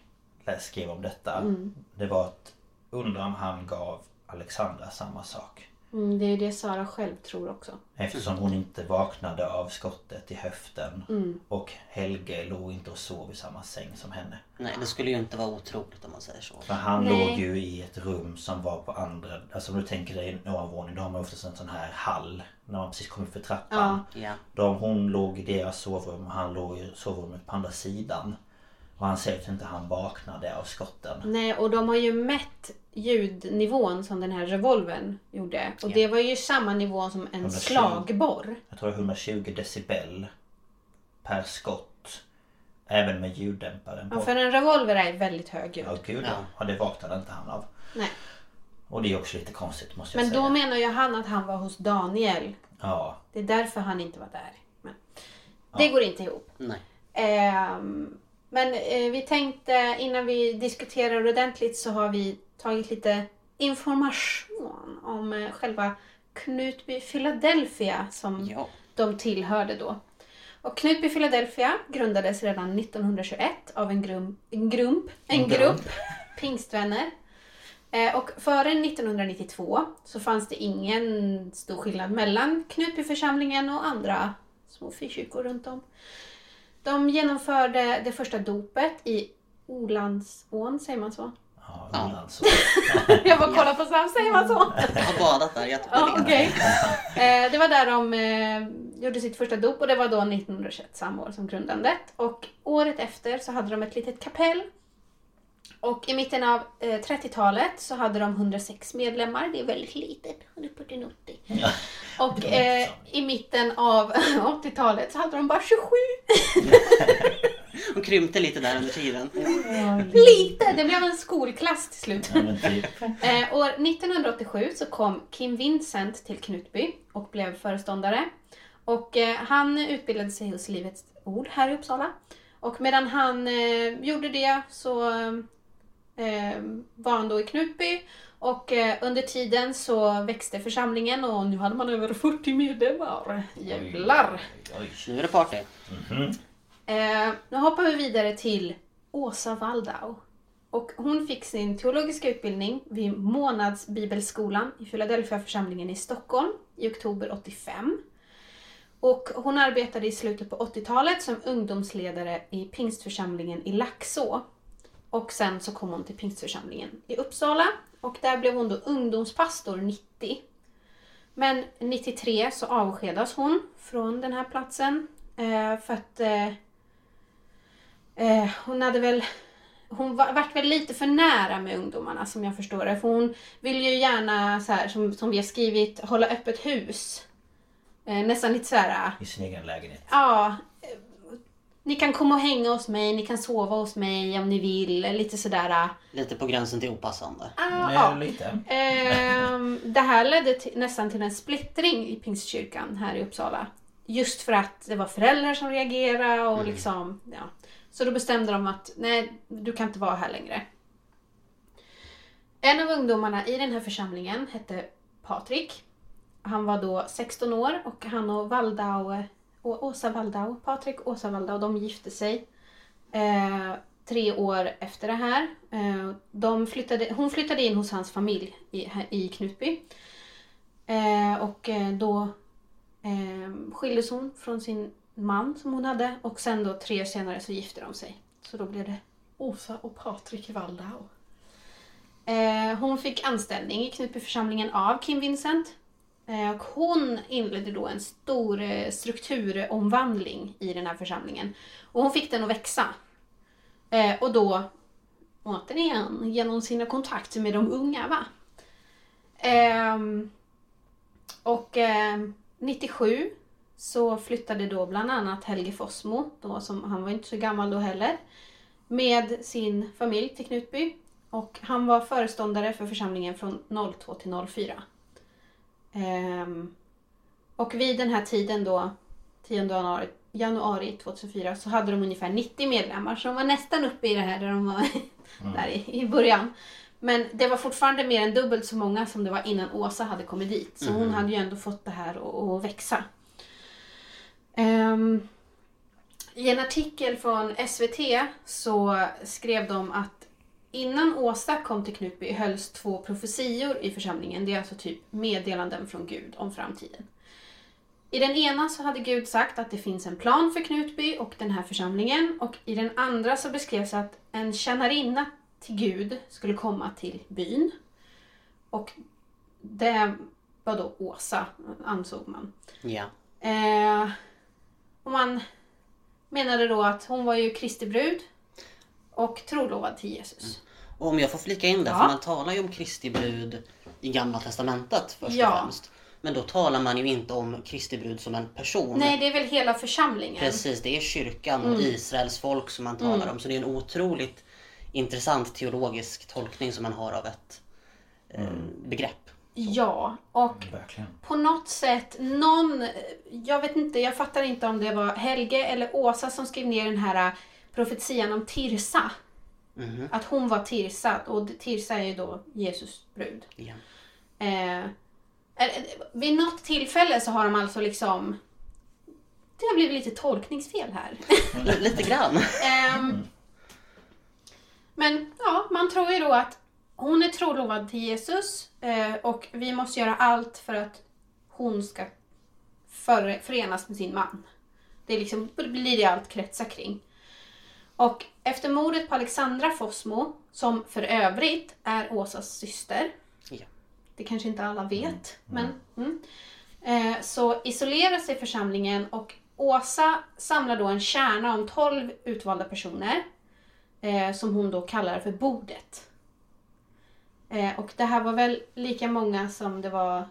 skrev om detta. Det var att undra om han gav Alexandra samma sak. Mm, det är det Sara själv tror också. Eftersom hon inte vaknade av skottet i höften. Och Helge låg inte och sov i samma säng som henne. Nej, det skulle ju inte vara otroligt om man säger så. För han Nej. låg ju i ett rum som var på andra... Alltså om du tänker dig en övervåning. Då har man oftast en sån här hall. När man precis kommer upp för trappan. Ja. Då hon låg i deras sovrum och han låg i sovrummet på andra sidan. Och han säger att inte han vaknade av skotten. Nej, och de har ju mätt ljudnivån som den här revolvern gjorde. Och det var ju samma nivå som en 120. slagborr. Jag tror 120 decibel per skott. Även med ljuddämparen Ja, på. för en revolver är väldigt hög ljud. Ja gud ja. ja. det vaknade inte han av. Nej. Och det är också lite konstigt måste jag Men säga. då menar ju han att han var hos Daniel. Ja. Det är därför han inte var där. Men det går inte ihop. Nej. Ehm, men eh, vi tänkte innan vi diskuterar ordentligt så har vi tagit lite information om eh, själva Knutby Philadelphia som Ja. de tillhörde då. Och Knutby Philadelphia grundades redan 1921 av en, grum, en grump, en, En grupp pingstvänner. Eh, och före 1992 så fanns det ingen stor skillnad mellan Knutbyförsamlingen och andra små frikyrkor runt om. De genomförde det första dopet i Olandsån, säger man så? Ja, alltså. Jag bara kollar på Sam, säger man så? Jag har badat där, jättebra. Ja, okej. Eh, det var där de eh, gjorde sitt första dop och det var då 1921, samma år som grundandet. Och året efter så hade de ett litet kapell. Och i mitten av eh, 30-talet så hade de 106 medlemmar. Det är väldigt litet. 140 Ja. Och eh, i mitten av 80-talet så hade de bara 27. Hon krympte lite där under tiden. Lite! Det blev en skolklass till slut. Ja, typ. Eh, år 1987 så kom Kim Vincent till Knutby och blev föreståndare. Och eh, han utbildade sig hos Livets Ord här i Uppsala. Och medan han eh, gjorde det så eh, var han då i Knutby och eh, under tiden så växte församlingen och nu hade man över 40 medlemmar. Jävlar! Nu är det party. Eh, nu hoppar vi vidare till Åsa Waldau. Och hon fick sin teologiska utbildning vid Månadsbibelskolan i Philadelphia församlingen i Stockholm i oktober 85. Och hon arbetade i slutet på 80-talet som ungdomsledare i pingstförsamlingen i Laxå. Och sen så kom hon till pingstförsamlingen i Uppsala och där blev hon då ungdomspastor 90. Men 93 så avskedas hon från den här platsen eh, för att eh, eh, hon hade väl hon var, vart väl lite för nära med ungdomarna som jag förstår det. För hon vill ju gärna, så här, som, som vi har skrivit, hålla öppet hus. Eh, nästan lite så här, I sin egen lägenhet. ja. Eh, Ni kan komma och hänga hos mig, ni kan sova hos mig om ni vill. Lite sådär. Lite på gränsen till opassande. Ah, ja. lite. Ehm, det här ledde till, nästan till en splittring i Pingstkyrkan här i Uppsala. Just för att det var föräldrar som reagerade och liksom, ja. Så då bestämde de att nej, du kan inte vara här längre. En av ungdomarna i den här församlingen hette Patrik. Han var då 16 år och han och Waldau, och Åsa Waldau, Patrik och Åsa Waldau, de gifte sig. Eh, tre år efter det här. Eh, de flyttade, hon flyttade in hos hans familj i, i Knutby. Eh, och eh, då eh, skildes hon från sin man som hon hade och sen då tre år senare så gifte de sig. Så då blev det Åsa och Patrik Waldau. Eh, hon fick anställning i Knutbyförsamlingen av Kim Vincent. Eh, och hon inledde då en stor eh, strukturomvandling i den här församlingen. Och hon fick den att växa. Eh, och då, återigen, genom sina kontakter med de unga. va? Ehm, och ehm, 97 så flyttade då bland annat Helge Fossmo, då som, han var inte så gammal då heller, med sin familj till Knutby. Och han var föreståndare för församlingen från 02 till 04. Ehm, och vid den här tiden då, 10 januari, januari 2004, så hade de ungefär 90 medlemmar. Så de var nästan uppe i det här där de var där i, i början. Men det var fortfarande mer än dubbelt så många som det var innan Åsa hade kommit dit. Så hon hade ju ändå fått det här att, växa. Ehm, I en artikel från SVT så skrev de att innan Åsa kom till Knutby hölls två profetior i församlingen. Det är alltså typ meddelanden från Gud om framtiden. I den ena så hade Gud sagt att det finns en plan för Knutby och den här församlingen. Och i den andra så beskrevs att en tjänarinna till Gud skulle komma till byn. Och det var då Åsa, ansåg man. Ja. Eh, och man menade då att hon var ju Kristi brud och trolovad till Jesus. Och om jag får flika in där, Ja. för man talar ju om Kristi brud i Gamla Testamentet först Ja. och främst. Men då talar man ju inte om Kristi brud som en person. Nej, det är väl hela församlingen. Precis, det är kyrkan Mm. och Israels folk som man talar om. Så det är en otroligt intressant teologisk tolkning som man har av ett eh, begrepp. Ja, och Verkligen. på något sätt, någon, jag vet inte, jag fattar inte om det var Helge eller Åsa som skrev ner den här profetian om Tirsa. Mhm. Att hon var Tirsa, och Tirsa är ju då Jesus brud. Ja. Eh, eh, vid något tillfälle så har de alltså liksom... Det har blivit lite tolkningsfel här. Lite grann. Ehm, men ja, man tror ju då att hon är trolovad till Jesus eh, och vi måste göra allt för att hon ska före, förenas med sin man. Det, är liksom, blir det allt kretsar kring. Och efter mordet på Alexandra Fossmo, som för övrigt är Åsas syster, Ja. det kanske inte alla vet, men mm, eh, så isolerar sig församlingen och Åsa samlar då en kärna om 12 utvalda personer eh, som hon då kallar för bordet. Eh, och det här var väl lika många som det var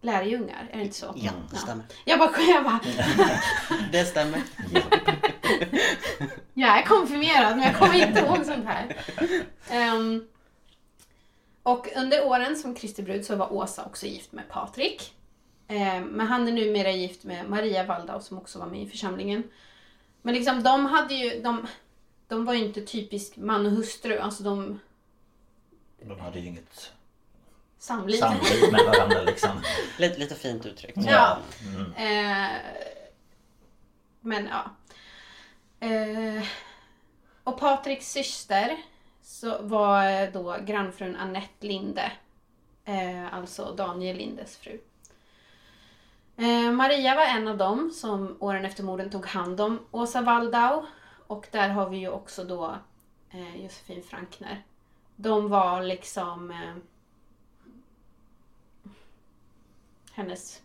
lärjungar, är det inte så? Ja, det stämmer. Jag bara, jag bara Det stämmer. Jag är konfirmerad men jag kommer inte ihåg sånt här. Ehm, och under åren som Kristi brud så var Åsa också gift med Patrik. Eh, men han är numera gift med Maria Waldau som också var med i församlingen. Men liksom de hade ju, de, de var ju inte typisk man och hustru. Alltså de De hade ju inget samliv. samliv med varandra liksom. Lite, lite fint uttryckt. Ja. Mm. Eh, men ja. Eh, och Patriks syster så var eh, då grannfrun Annette Linde. Eh, alltså Daniel Lindes fru. Eh, Maria var en av dem som åren efter morden tog hand om Åsa Waldau. Och där har vi ju också då eh, Josefin Frankner. De var liksom eh, hennes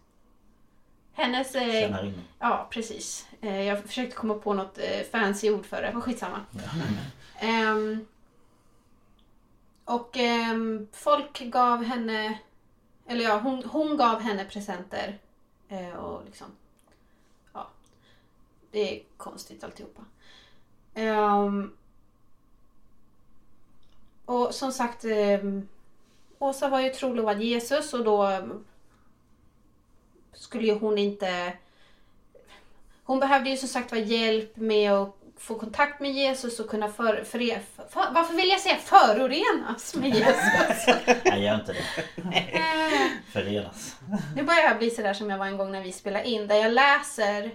hennes... Eh, ja, precis. Eh, jag försökte komma på något eh, fancy ord för det, men skitsamma. Ehm, och ehm, folk gav henne... Eller ja, hon, hon gav henne presenter. Eh, och liksom... Ja. Det är konstigt alltihopa. Ehm, och som sagt... Åsa var ju trolovad Jesus och då skulle ju hon inte... Hon behövde ju som sagt var hjälp med att få kontakt med Jesus och kunna för, för, för, varför vill jag säga förorenas med Jesus? Nej, gör inte det. Eh, Förenas. nu börjar jag bli sådär som jag var en gång när vi spelade in, där jag läser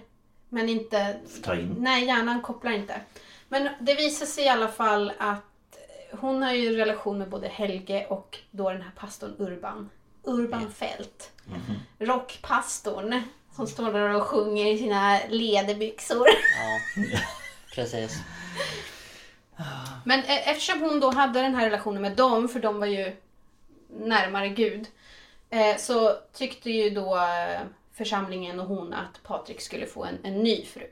men inte... Ta in. Nej, hjärnan kopplar inte. Men det visar sig i alla fall att hon har ju en relation med både Helge och då den här pastorn Urban. Urban Fält. Rockpastorn som står där och sjunger i sina lederbyxor. Ja, precis. Men e- eftersom hon då hade den här relationen med dem, för de var ju närmare Gud, eh, så tyckte ju då eh, församlingen och hon att Patrik skulle få en, en ny fru.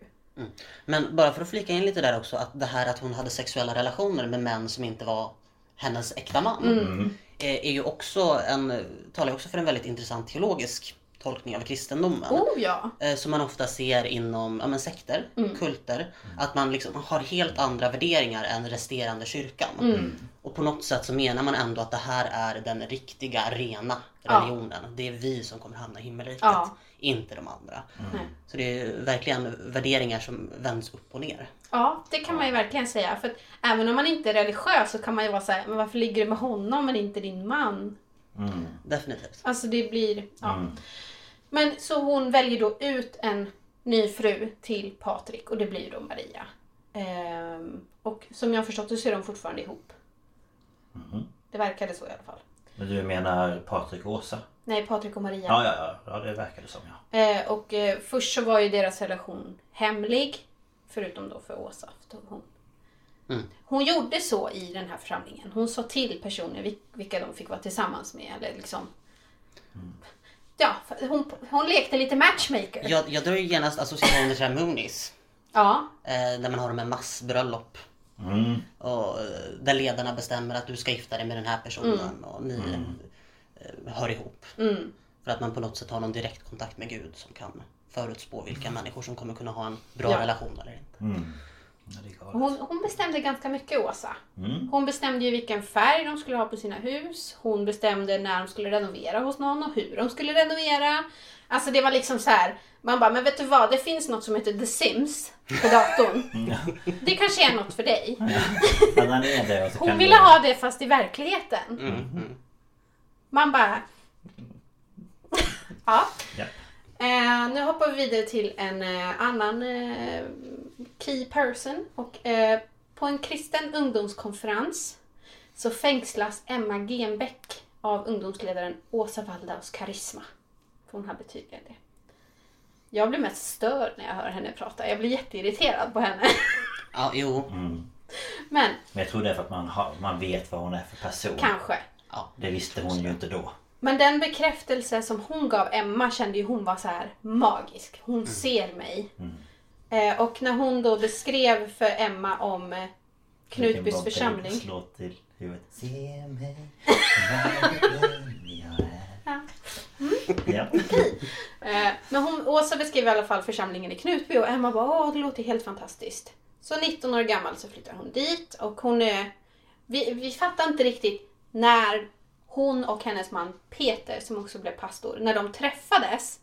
Men bara för att flika in lite där också, att det här att hon hade sexuella relationer med män som inte var hennes äkta man. Mm. Eh, Är ju också en, talar också för en väldigt intressant teologisk tolkning av kristendomen. Oh ja! Eh, Som man ofta ser inom ja, men sekter, Mm. kulter. Att man liksom har helt andra värderingar än resterande kyrkan. Mm. Och på något sätt så menar man ändå att det här är den riktiga, rena Ja. religionen. Det är vi som kommer hamna i himmelriket. Ja. Inte de andra. Nej. Så det är verkligen värderingar som vänds upp och ner. Ja, det kan man ju verkligen säga. För att även om man inte är religiös så kan man ju vara så här, men varför ligger du med honom men inte din man? Mm. Definitivt. Alltså det blir... Ja. Men så hon väljer då ut en ny fru till Patrik och det blir då Maria. Ehm, och som jag har förstått det så är de fortfarande ihop. Det verkade så i alla fall. Men du menar Patrik och Åsa? Nej, Patrik och Maria. Ja, ja, ja. ja det verkar det som ja. Eh, och eh, först så var ju deras relation hemlig. Förutom då för Åsa. för Hon, Mm. hon gjorde så i den här församlingen. Hon sa till personer vil- vilka de fick vara tillsammans med. Eller liksom... Ja, för hon, hon lekte lite matchmaker. Jag, jag drar ju genast associationer till Moonies. Ja, Eh, där man har de här massbröllop. Mm. Och, eh, där ledarna bestämmer att du ska gifta dig med den här personen och ni eh, hör ihop. Mm. För att man på något sätt har någon direkt kontakt med Gud som kan förutspå vilka människor som kommer kunna ha en bra Ja. relation eller inte. Galet. hon, hon bestämde ganska mycket Åsa. Mm. Hon bestämde ju vilken färg de skulle ha på sina hus. Hon bestämde när de skulle renovera hos någon och hur de skulle renovera. Alltså det var liksom så här. Man bara, men vet du vad? Det finns något som heter The Sims på datorn. Det kanske är något för dig. Men han är det och så Hon kan ville du- ha det fast i verkligheten. Mm, mm. Man bara... ja. Eh, nu hoppar vi vidare till en eh, annan eh, key person. Och, eh, på en kristen ungdomskonferens så fängslas Emma Genbeck av ungdomsledaren Åsa Waldaus karisma. För hon hade tydligen det. Jag blir mest störd när jag hör henne prata. Jag blir jätteirriterad på henne. Ja, jo. Mm. Men Men jag tror det är för att man, har, man vet vad hon är för person. kanske. Det visste hon ju inte då. Men den bekräftelse som hon gav Emma kände ju hon var så här magisk. Hon ser mig. Eh, och när hon då beskrev för Emma om eh, Knutbys bra församling. baby Slå till huvudet. Se mig, varje jag är. Ja. Ja. Eh, men hon, Åsa beskrev i alla fall församlingen i Knutby och Emma bara åh det låter helt fantastiskt. Så 19 år gammal så flyttar hon dit och hon är... Vi, vi fattar inte riktigt när hon och hennes man Peter, som också blev pastor, när de träffades.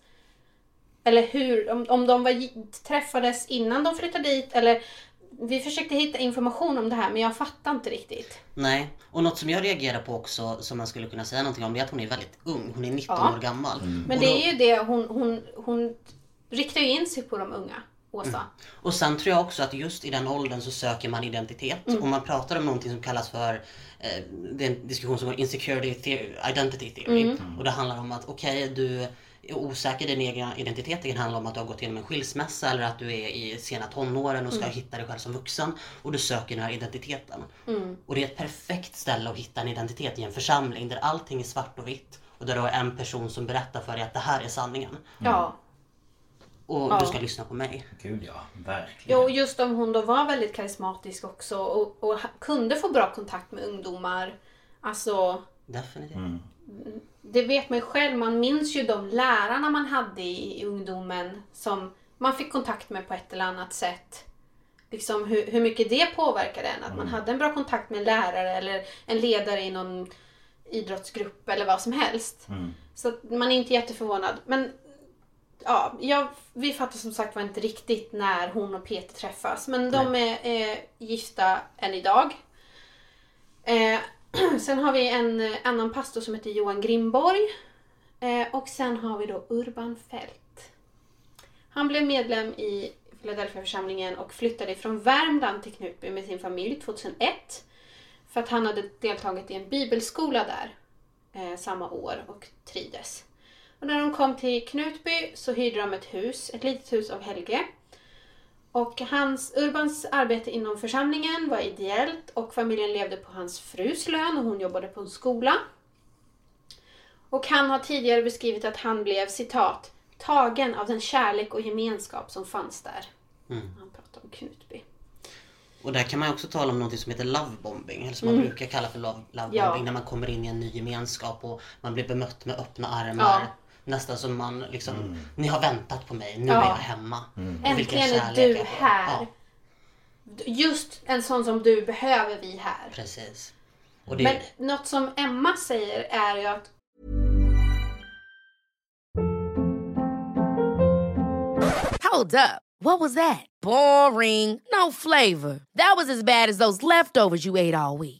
Eller hur, om, om de var, träffades innan de flyttade dit eller vi försökte hitta information om det här men jag fattar inte riktigt. Nej, och något som jag reagerar på också som man skulle kunna säga någonting om det är att hon är väldigt ung. Hon är 19 Ja. år gammal. Men Och det då- är ju det, hon, hon, hon riktar ju in sig på de unga, Åsa. Och sen tror jag också att just i den åldern så söker man identitet. Och man pratar om någonting som kallas för, eh, det är en diskussion som går insecurity theory, identity theory. Och det handlar om att okej, du är osäker din egen identitet. Det kan handla om att du har gått igenom en skilsmässa eller att du är i sena tonåren och ska hitta dig själv som vuxen. Och du söker den här identiteten. Och det är ett perfekt ställe att hitta en identitet i en församling där allting är svart och vitt. Och där du har en person som berättar för dig att det här är sanningen. Ja. Och Ja. du ska lyssna på mig. Gud ja, Ja, verkligen. och just om hon då var väldigt karismatisk också och, och kunde få bra kontakt med ungdomar. Alltså, Definitivt. Det vet man ju själv. Man minns ju de lärarna man hade i, i ungdomen som man fick kontakt med på ett eller annat sätt. Liksom hur, hur mycket det påverkade en. Att man hade en bra kontakt med en lärare eller en ledare i någon idrottsgrupp eller vad som helst. Så att man är inte jätteförvånad. Men ja, jag, vi fattar som sagt var inte riktigt när hon och Peter träffas. Men de är eh, gifta än idag. Eh, sen har vi en eh, annan pastor som heter Johan Grimborg. Eh, och sen har vi då Urban Fält. Han blev medlem i Philadelphia-församlingen och flyttade från Värmland till Knutby med sin familj 2001. För att han hade deltagit i en bibelskola där eh, samma år och trivdes. Och när de kom till Knutby så hyrde de ett hus, ett litet hus av Helge. Och hans, Urbans arbete inom församlingen var ideellt och familjen levde på hans frus lön och hon jobbade på en skola. Och han har tidigare beskrivit att han blev citat tagen av den kärlek och gemenskap som fanns där. Han pratar om Knutby. Och där kan man också tala om något som heter lovebombing, eller som man brukar kalla för love, lovebombing, Mm. Ja. när man kommer in i en ny gemenskap och man blir bemött med öppna armar. Ja. Nästan som man liksom, ni har väntat på mig, nu Ja. är jag hemma. Vilken Äntligen är du här. Ja, Just en sån som du behöver vi här. precis. Och det, Men något som Emma säger är ju att Hold up. What was that? Boring. No flavor. That was as bad as those leftovers you ate all week.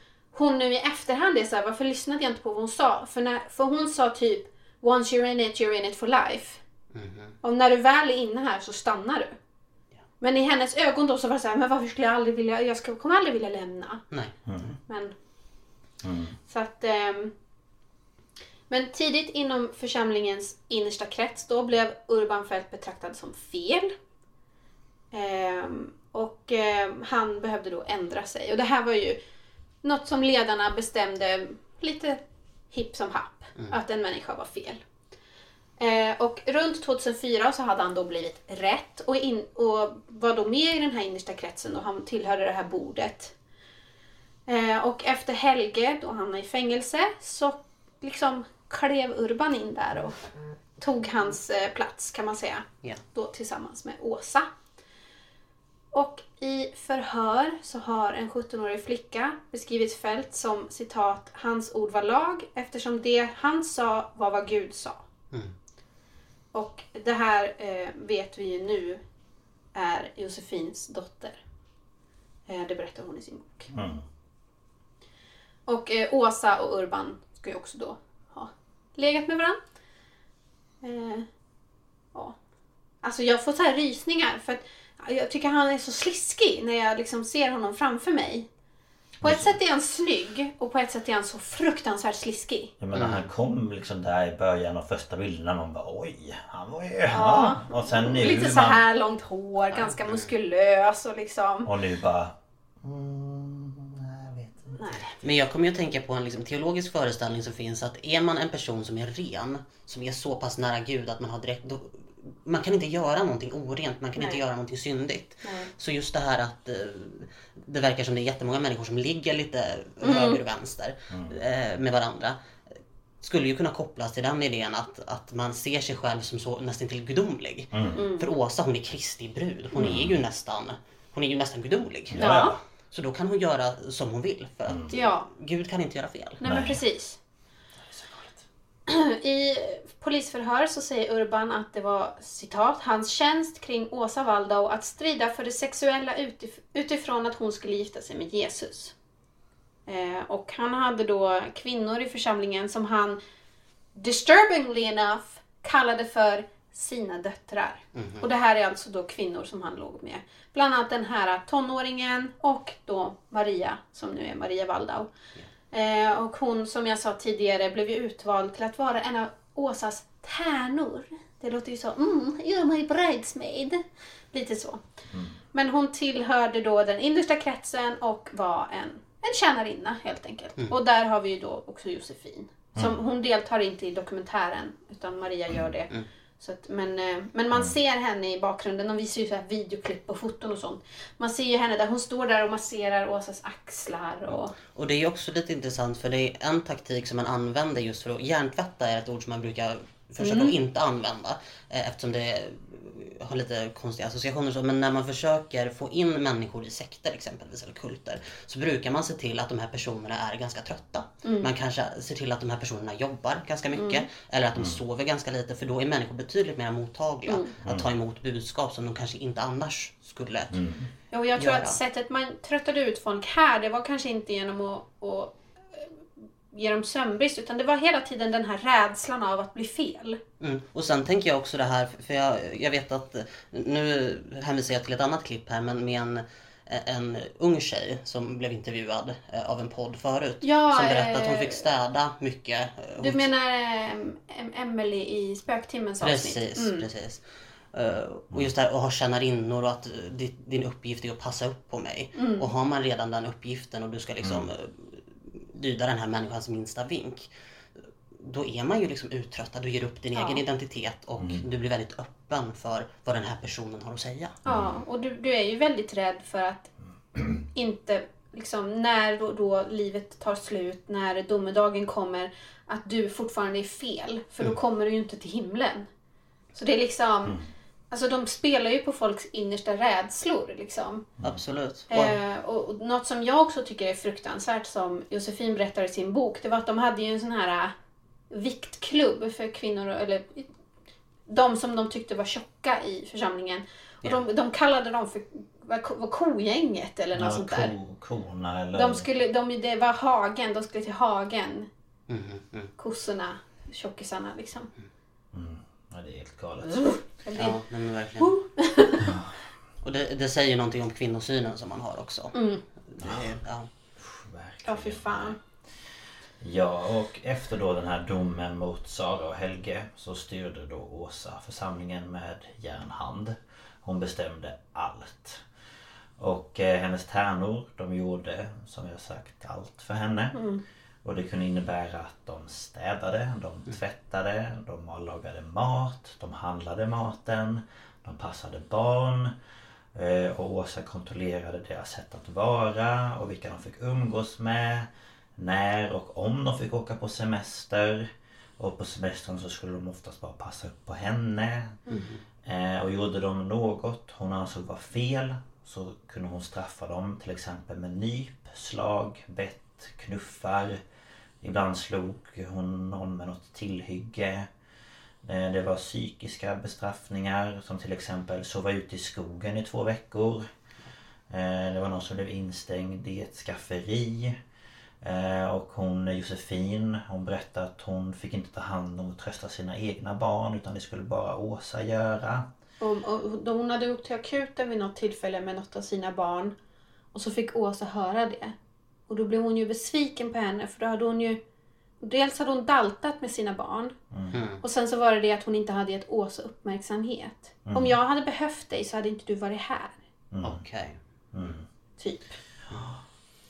hon nu i efterhand är såhär, varför lyssnade jag inte på vad hon sa? För, när, för hon sa typ Once you're in it, you're in it for life. Och när du väl är inne här så stannar du. Men i hennes ögon då så var det såhär, men varför skulle jag aldrig vilja, jag ska, kommer aldrig vilja lämna. nej. Men, Så att, ehm, men tidigt inom församlingens innersta krets då blev Urban Fält betraktad som fel. Ehm, och ehm, han behövde då ändra sig. Och det här var ju något som ledarna bestämde lite hipp som happ. Att en människa var fel. Eh, och runt 2004 så hade han då blivit rätt och, in, och var då med i den här innersta kretsen och han tillhörde det här bordet. Eh, och efter Helge, då han i fängelse, så liksom klev Urban in där och tog hans eh, plats kan man säga. Ja. Då tillsammans med Åsa. Och i förhör så har en 17-årig flicka beskrivit Fält som citat, hans ord var lag eftersom det han sa var vad Gud sa. Och det här eh, vet vi ju nu är Josefins dotter. Eh, det berättar hon i sin bok. Mm. Och eh, Åsa och Urban ska ju också då ha legat med varandra. Eh, ja. Alltså jag får så här rysningar för att jag tycker han är så sliskig när jag liksom ser honom framför mig. På ett sätt är han snygg och på ett sätt är han så fruktansvärt sliskig. Jag menar han kom liksom där i början av första bilderna. Man bara oj, han var ju... Ja. Ja. Och sen nu... Lite så man- här långt hår, ganska muskulös och liksom... Och nu bara... Mm, nej, jag vet inte. Nej. Men jag kommer ju att tänka på en liksom, teologisk föreställning som finns att är man en person som är ren, som är så pass nära Gud att man har direkt... Då, man kan inte göra någonting orent, man kan inte Nej. göra någonting syndigt. Nej. Så just det här att eh, det verkar som det är jättemånga människor som ligger lite Mm. höger och vänster eh, med varandra. Skulle ju kunna kopplas till den idén att, att man ser sig själv som så nästan till gudomlig. Mm. För Åsa hon är Kristi brud. Hon är ju nästan, hon är ju nästan gudomlig. Ja. Så då kan hon göra som hon vill. För att Ja, Gud kan inte göra fel. nej men precis. I polisförhör så säger Urban att det var citat hans tjänst kring Åsa Waldau att strida för det sexuella utif- utifrån att hon skulle gifta sig med Jesus. Eh, och han hade då kvinnor i församlingen som han disturbingly enough kallade för sina döttrar. Och det här är alltså då kvinnor som han låg med. Bland annat den här tonåringen och då Maria som nu är Maria Waldau. Eh, och hon som jag sa tidigare blev ju utvald till att vara en av Åsas tärnor. Det låter ju så, mm, you're my bridesmaid. Lite så. Men hon tillhörde då den innersta kretsen och var en, en tjänarinna helt enkelt. Och där har vi ju då också Josefin. Som, Hon deltar inte i dokumentären utan Maria gör det. Så att, men, eh, men man ser henne i bakgrunden. De visar ju så här videoklipp och foton och sånt. Man ser ju henne där hon står där och masserar Åsas axlar. Och, Och det är också lite intressant för det är en taktik som man använder just för att hjärntvätta är ett ord som man brukar försöka Mm. att inte använda. eh, Eftersom det har lite konstiga associationer så. Men när man försöker få in människor i sekter exempelvis eller kulter så brukar man se till att de här personerna är ganska trötta. Mm. Man kanske ser till att de här personerna jobbar ganska mycket eller att de sover ganska lite för då är människor betydligt mer mottagliga Mm. att ta emot budskap som de kanske inte annars skulle. Ja, Och jag tror göra. att sättet man tröttade ut folk här, det var kanske inte genom att, att eh, ge dem sömnbrist, utan det var hela tiden den här rädslan av att bli fel. Mm. Och sen tänker jag också det här, för jag, jag vet att nu hänvisar jag till ett annat klipp här, men med en, en ung tjej som blev intervjuad eh, av en podd förut. Ja, som berättade att hon eh, fick städa mycket. Eh, Du hon- menar eh, Emily i Spöktimmens avsnitt? Precis, Mm. precis. Eh, och just det här att ha tjänarinnor och att eh, di- din uppgift är att passa upp på mig. Mm. Och har man redan den uppgiften och du ska liksom eh, lyda den här människans minsta vink. Då är man ju liksom uttröttad, du ger upp din Ja. egen identitet och du blir väldigt öppen för vad den här personen har att säga. Ja, och du, du är ju väldigt rädd för att inte, liksom, när då, då livet tar slut, när domedagen kommer, att du fortfarande är fel. För då kommer du ju inte till himlen. Så det är liksom, alltså de spelar ju på folks innersta rädslor liksom. Absolut. Och, Eh, och, och något som jag också tycker är fruktansvärt som Josefin berättar i sin bok, det var att de hade ju en sån här äh, viktklubb för kvinnor, eller de som de tyckte var tjocka i församlingen. Och de, de kallade dem för vad kogänget eller något Ja, sånt där. ko, korna eller... De skulle, de, det var hagen, de skulle till hagen. Mhm, mm. Kossorna, tjockisarna liksom. Ja, det är helt galet. Blir- ja, nej, men verkligen. Och det, det säger någonting om kvinnosynen som man har också. Mm. Det är, ja. Ja, fy fan. Ja, och efter då den här domen mot Sara och Helge så styrde då Åsa församlingen med järnhand. Hon bestämde allt. Och eh, hennes tärnor, de gjorde som jag sagt allt för henne. Och det kunde innebära att de städade, de tvättade, de lagade mat, de handlade maten, de passade barn. Eh, Och Åsa kontrollerade deras sätt att vara och vilka de fick umgås med. När och om de fick åka på semester. Och på semestern så skulle de oftast bara passa upp på henne. Eh, och gjorde de något hon ansåg var fel så kunde hon straffa dem till exempel med nyp, slag, bett, knuffar. Ibland slog hon någon med något tillhygge. Eh, det var psykiska bestraffningar som till exempel sova ute i skogen i två veckor. Eh, det var någon som blev instängd i ett skafferi. Eh, och hon Josefin hon berättade att hon fick inte ta hand om och trösta sina egna barn utan det skulle bara Åsa göra. Och, hon hade åkt till akuten vid något tillfälle med något av sina barn. Och så fick Åsa höra det. Och då blev hon ju besviken på henne för då hade hon ju... Dels hade hon daltat med sina barn. Och sen så var det det att hon inte hade gett Åsa uppmärksamhet. Om jag hade behövt dig så hade inte du varit här. Okej. Typ.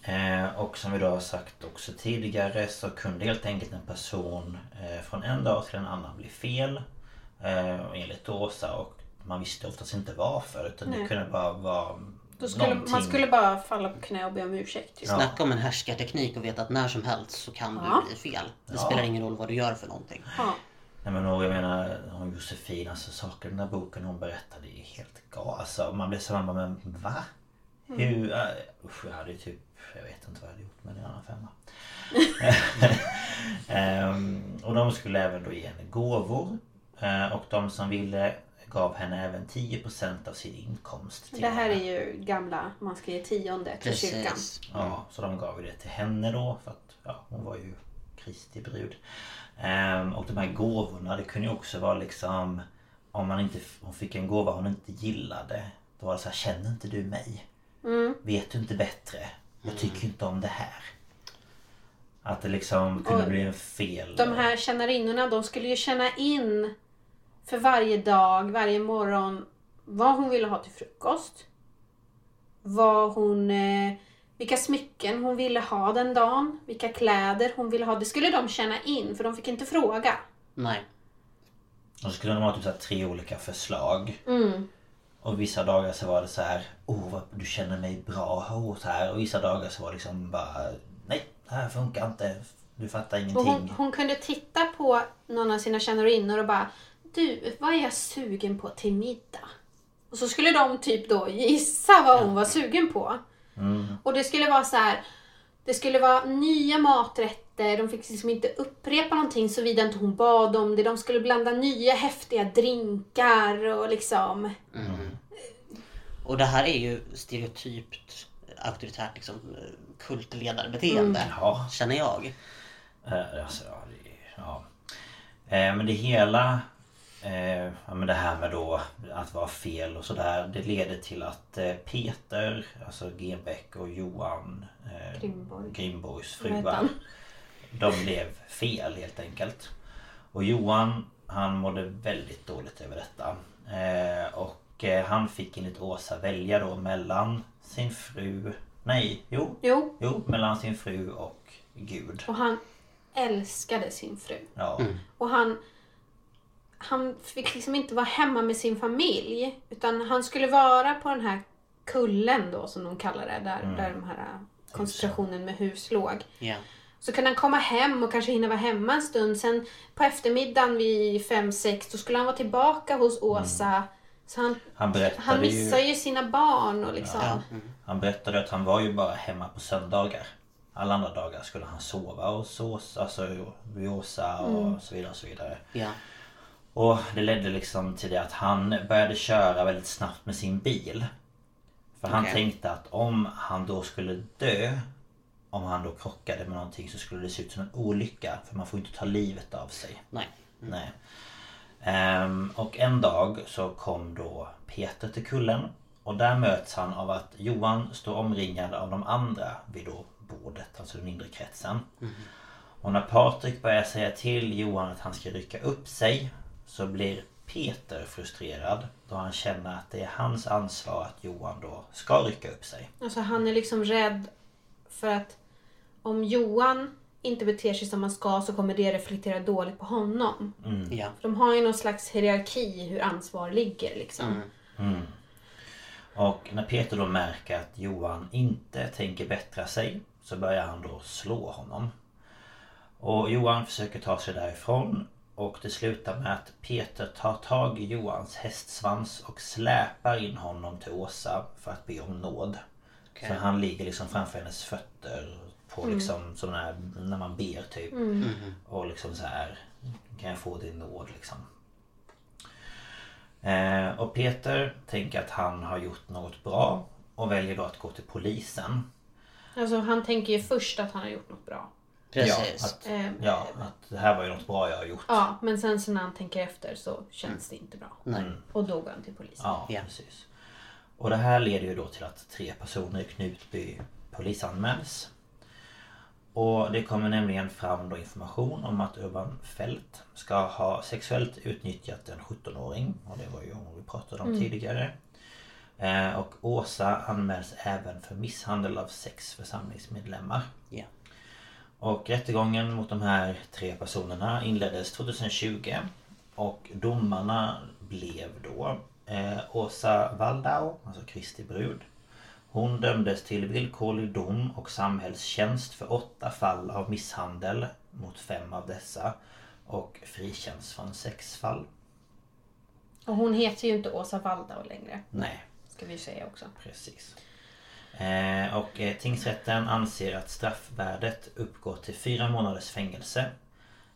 Eh, och som vi då har sagt också tidigare så kunde helt enkelt en person eh, från en dag till en annan bli fel. Eh, enligt Åsa och man visste oftast inte varför utan det Nej. kunde bara vara Då skulle, någonting. man skulle bara falla på knä och be om ursäkt. Typ. Snacka om en härskarteknik och veta att när som helst så kan Ja. du bli fel. Det Ja. spelar ingen roll vad du gör för någonting. Ja. Nej men och jag menar hon Josefin, alltså saker i den där boken hon berättade är helt galet. Alltså man blir så man bara, men va? Hur? Uh, usch jag hade ju typ, jag vet inte vad jag hade gjort med en annan femma. Ehm, och de skulle även då ge henne gåvor. Eh, och de som ville gav henne även 10% av sin inkomst. till Det här är henne. ju gamla, man ska ge tionde till kyrkan. Precis. Ja, så de gav ju det till henne då för att ja, hon var ju Kristi brud. Ehm, och de här gåvorna det kunde ju också vara liksom om man inte hon fick en gåva hon inte gillade. Då var det så här, känner inte du mig? Vet du inte bättre? Jag tycker inte om det här. Att det liksom kunde Och bli en fel. De här tjänarinnorna, de skulle ju känna in för varje dag, varje morgon vad hon ville ha till frukost. Vad hon... Eh, vilka smycken hon ville ha den dagen. Vilka kläder hon ville ha. Det skulle de känna in, för de fick inte fråga. Nej. Och så skulle de ha typ så här tre olika förslag. Mm. Och vissa dagar så var det så här, oh vad du känner mig bra, så här. Och vissa dagar så var det liksom bara, nej det här funkar inte, du fattar Och ingenting. hon, hon kunde titta på någon av sina tjänarinnor och bara Du, vad är jag sugen på till middag? Och så skulle de typ då gissa vad hon var sugen på. Och det skulle vara så här. Det skulle vara nya maträtter, de fick liksom inte upprepa någonting såvida inte hon bad om det. De skulle blanda nya häftiga drinkar och liksom... Och det här är ju stereotypt auktoritärt liksom, kultledarbeteende. Ja. Känner jag. Eh, alltså, ja, det, ja. Eh, men det hela eh, ja, men det här med då att vara fel och sådär Det leder till att eh, Peter, alltså Genbeck och Johan eh, Grimborg. Grimborgs fruar? De blev fel helt enkelt Och Johan han mådde väldigt dåligt över detta eh, Och eh, han fick enligt Åsa välja då mellan sin fru Nej, jo, Jo, jo mellan sin fru och Gud och han älskade sin fru. Ja, Och han, han fick liksom inte vara hemma med sin familj. Utan han skulle vara på den här kullen då som de kallar det. Där, där de här äh, koncentrationen med hus låg. Ja. Så kunde han komma hem och kanske hinna vara hemma en stund. Sen på eftermiddagen vid fem sex då skulle han vara tillbaka hos Åsa. Så han, han han missar ju ju sina barn och liksom. Han berättade att han var ju bara hemma på söndagar Alla andra dagar skulle han sova hos Åsa, alltså vid Åsa och så vidare och så vidare Ja. Och det ledde liksom till det att han började köra väldigt snabbt med sin bil För han tänkte att om han då skulle dö Om han då krockade med någonting så skulle det se ut som en olycka För man får inte ta livet av sig Nej. Nej. Ehm, och en dag så kom då Peter till kullen. Och där möts han av att Johan står omringad av de andra vid då bordet, alltså den inre kretsen. Och när Patrik börjar säga till Johan att han ska rycka upp sig så blir Peter frustrerad då han känner att det är hans ansvar att Johan då ska rycka upp sig. Alltså han är liksom rädd för att om Johan inte beter sig som han ska så kommer det reflektera dåligt på honom. Ja. För de har ju någon slags hierarki hur ansvar ligger liksom. Och när Peter då märker att Johan inte tänker bättra sig så börjar han då slå honom. Och Johan försöker ta sig därifrån och det slutar med att Peter tar tag i Johans hästsvans och släpar in honom till Åsa för att be om nåd. Okej. Så han ligger liksom framför hennes fötter på liksom sån här, när man ber typ. Och liksom så här kan jag få din nåd liksom. Eh, och Peter tänker att han har gjort något bra och väljer då att gå till polisen. Alltså han tänker ju först att han har gjort något bra. Precis. Ja, att, Ehm, ja, att det här var ju något bra jag har gjort. Ja, men sen så när han tänker efter så känns det inte bra. Nej. Och då går han till polisen. Ja, Ja. precis. Och det här leder ju då till att tre personer i Knutby polisanmäls. Och det kommer nämligen fram då information om att Urban Fält ska ha sexuellt utnyttjat en 17-åring. Och det var ju hon vi pratade om tidigare. Eh, och Åsa anmäls även för misshandel av sex församlingsmedlemmar. Ja. Och rättegången mot de här tre personerna inleddes 2020 och domarna blev då eh, Åsa Waldau, alltså Kristi brud. Hon dömdes till villkorlig dom och samhällstjänst för åtta fall av misshandel mot fem av dessa och frikänns från sex fall. Och hon heter ju inte Åsa Waldau längre. Nej, Ska vi säga också. Precis. Eh, och eh, tingsrätten anser att straffvärdet uppgår till fyra månaders fängelse.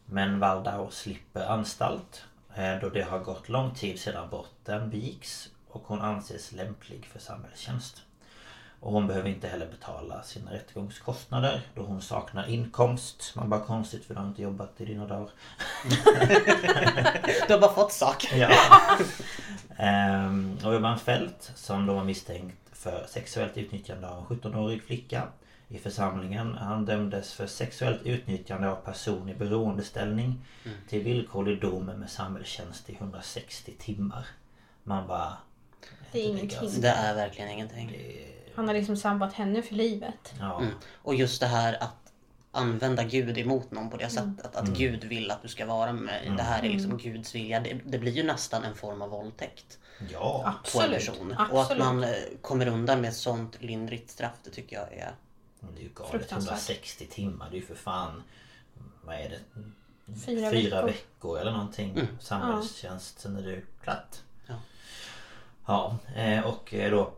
Men Waldau slipper anstalt eh, då det har gått lång tid sedan brotten begicks och hon anses lämplig för samhällstjänst. Och hon behöver inte heller betala sina rättegångskostnader då hon saknar inkomst. Man bara konstigt för du har inte jobbat i dina dagar. Du har bara fått sak. Ja. ehm, och Urban Fält som då var misstänkt för sexuellt utnyttjande av en 17-årig flicka i församlingen. Han dömdes för sexuellt utnyttjande av person i beroendeställning till villkorlig dom med samhällstjänst i 160 timmar. Man bara... Det är ingenting. alltså. Det är verkligen ingenting. Han har liksom sambat henne för livet. Ja, Mm. Och just det här att använda Gud emot någon på det sättet. Att, att Gud vill att du ska vara med mig. Det här är liksom Guds vilja. Det, det blir ju nästan en form av våldtäkt ja. på en Absolut. person. Och att Absolut. man eh, kommer undan med ett sånt lindrigt straff, det tycker jag är... Det är ju galet. Fruktansvärt. 160 timmar. Det är ju för fan... Vad är det? Fyra Fyra veckor. veckor eller någonting. Samhällstjänst. Sen är det klart. Ja. Ja, eh, och eh, då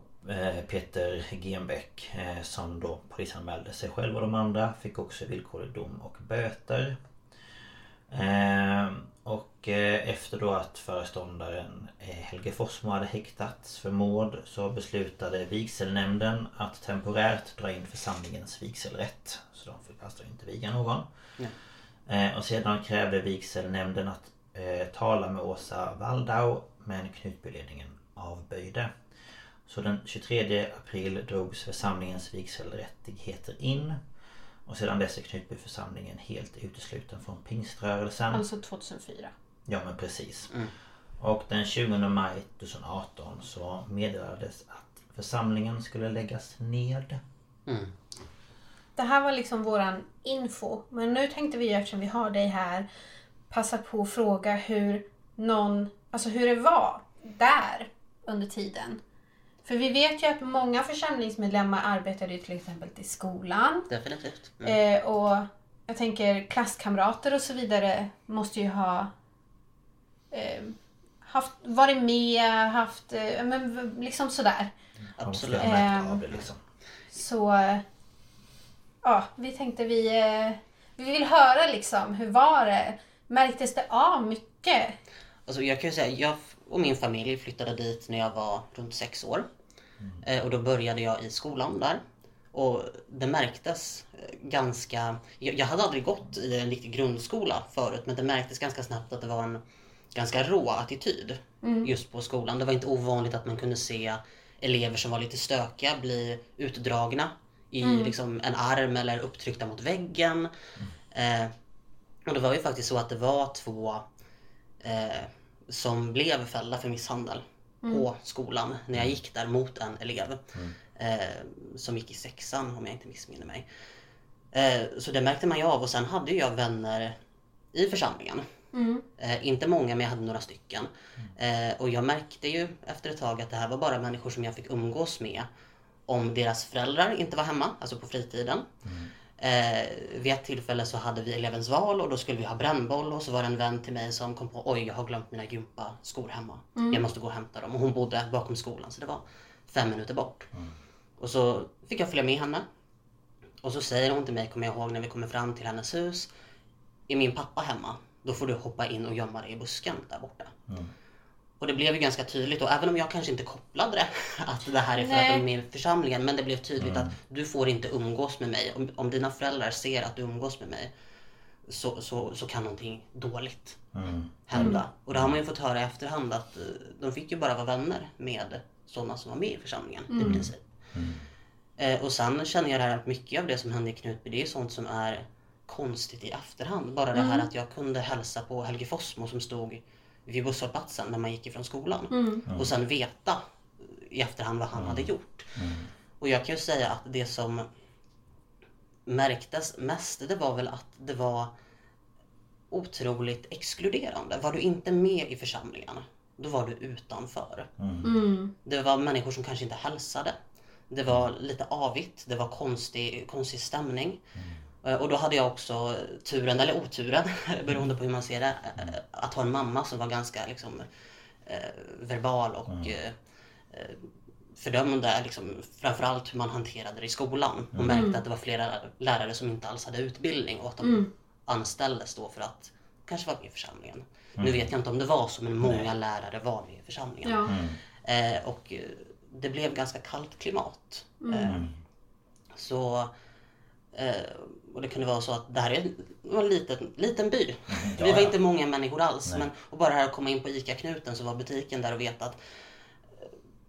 Peter Genbeck som då polisanmälde sig själv och de andra fick också villkorlig dom och böter. Och eh, efter då att föreståndaren eh, Helge Forsmo hade häktats för mord så beslutade vigselnämnden att temporärt dra in församlingens vigselrätt. Så de fick alltså inte viga någon. Eh, Och sedan krävde vigselnämnden att eh, tala med Åsa Waldau men Knutbyledningen avböjde. Så den 23 april drogs församlingens vigselrättigheter in. Och sedan dess är Knutbyförsamlingen helt utesluten från pingströrelsen. Alltså 2004. Ja men precis. Och den 20 maj 2018 så meddelades att församlingen skulle läggas ned. Det här var liksom våran info. Men nu tänkte vi eftersom vi har dig här passa på att fråga hur någon, alltså hur det var där under tiden. För vi vet ju att många församlingsmedlemmar arbetade ju till exempel i skolan. Definitivt. Mm. Eh, och jag tänker klasskamrater och så vidare måste ju ha eh, haft, varit med, haft, eh, men liksom sådär. Absolut. Ehm. av det liksom. Så eh, ja, vi tänkte vi, eh, vi vill höra liksom, hur var det? Märktes det av mycket? Alltså jag kan ju säga, jag och min familj flyttade dit när jag var runt sex år. Eh, och då började jag i skolan där. Och det märktes eh, ganska... Jag, hade aldrig gått i en riktig grundskola förut men det märktes ganska snabbt att det var en ganska rå attityd just på skolan. Det var inte ovanligt att man kunde se elever som var lite stökiga bli utdragna i liksom en arm eller upptryckta mot väggen. Eh, och det var ju faktiskt så att det var två eh, som blev fällda för misshandel på skolan när jag gick där mot en elev. Eh, som gick i sexan om jag inte missminner mig. Eh, så det märkte man ju av och sen hade jag vänner i församlingen. Eh, inte många men jag hade några stycken. Eh, och jag märkte ju efter ett tag att det här var bara människor som jag fick umgås med om deras föräldrar inte var hemma, alltså på fritiden. Eh, vid ett tillfälle så hade vi elevens val och då skulle vi ha brännboll och så var det en vän till mig som kom på oj jag har glömt mina gympaskor hemma. Jag måste gå och hämta dem. Och hon bodde bakom skolan så det var fem minuter bort. Och så fick jag följa med henne. Och så säger hon till mig, kommer jag ihåg när vi kommer fram till hennes hus. Är min pappa hemma? Då får du hoppa in och gömma dig i busken där borta. Och det blev ju ganska tydligt och även om jag kanske inte kopplade det att det här är för Nej. att de är med i församlingen men det blev tydligt att du får inte umgås med mig. Om, om dina föräldrar ser att du umgås med mig så, så, så kan någonting dåligt hända. Och det har man ju fått höra i efterhand att eh, de fick ju bara vara vänner med sådana som var med i församlingen i princip. Eh, och sen känner jag det här att mycket av det som hände i Knutby det är sånt som är konstigt i efterhand. Bara det här att jag kunde hälsa på Helge Fossmo som stod vid busshållplatsen när man gick ifrån skolan. Och sen veta i efterhand vad han hade gjort. Och jag kan ju säga att det som märktes mest det var väl att det var otroligt exkluderande. Var du inte med i församlingarna, då var du utanför. Det var människor som kanske inte hälsade. Det var lite avigt, det var konstig, konstig stämning. Eh, Och då hade jag också turen, eller oturen, beroende på hur man ser det, eh, att ha en mamma som var ganska liksom, eh, verbal och eh, eh, fördömde liksom, framförallt hur man hanterade det i skolan. Och märkte att det var flera lärare som inte alls hade utbildning och att de anställdes då för att kanske vara med i församlingen. Nu vet jag inte om det var så, men många lärare var med i församlingen. Ja. Eh, och eh, det blev ganska kallt klimat. Eh, så eh, och det kunde vara så att det här är en, liten, liten by. Vi var inte många människor alls. Men, och bara här att komma in på ICA-knuten så var butiken där och veta att eh,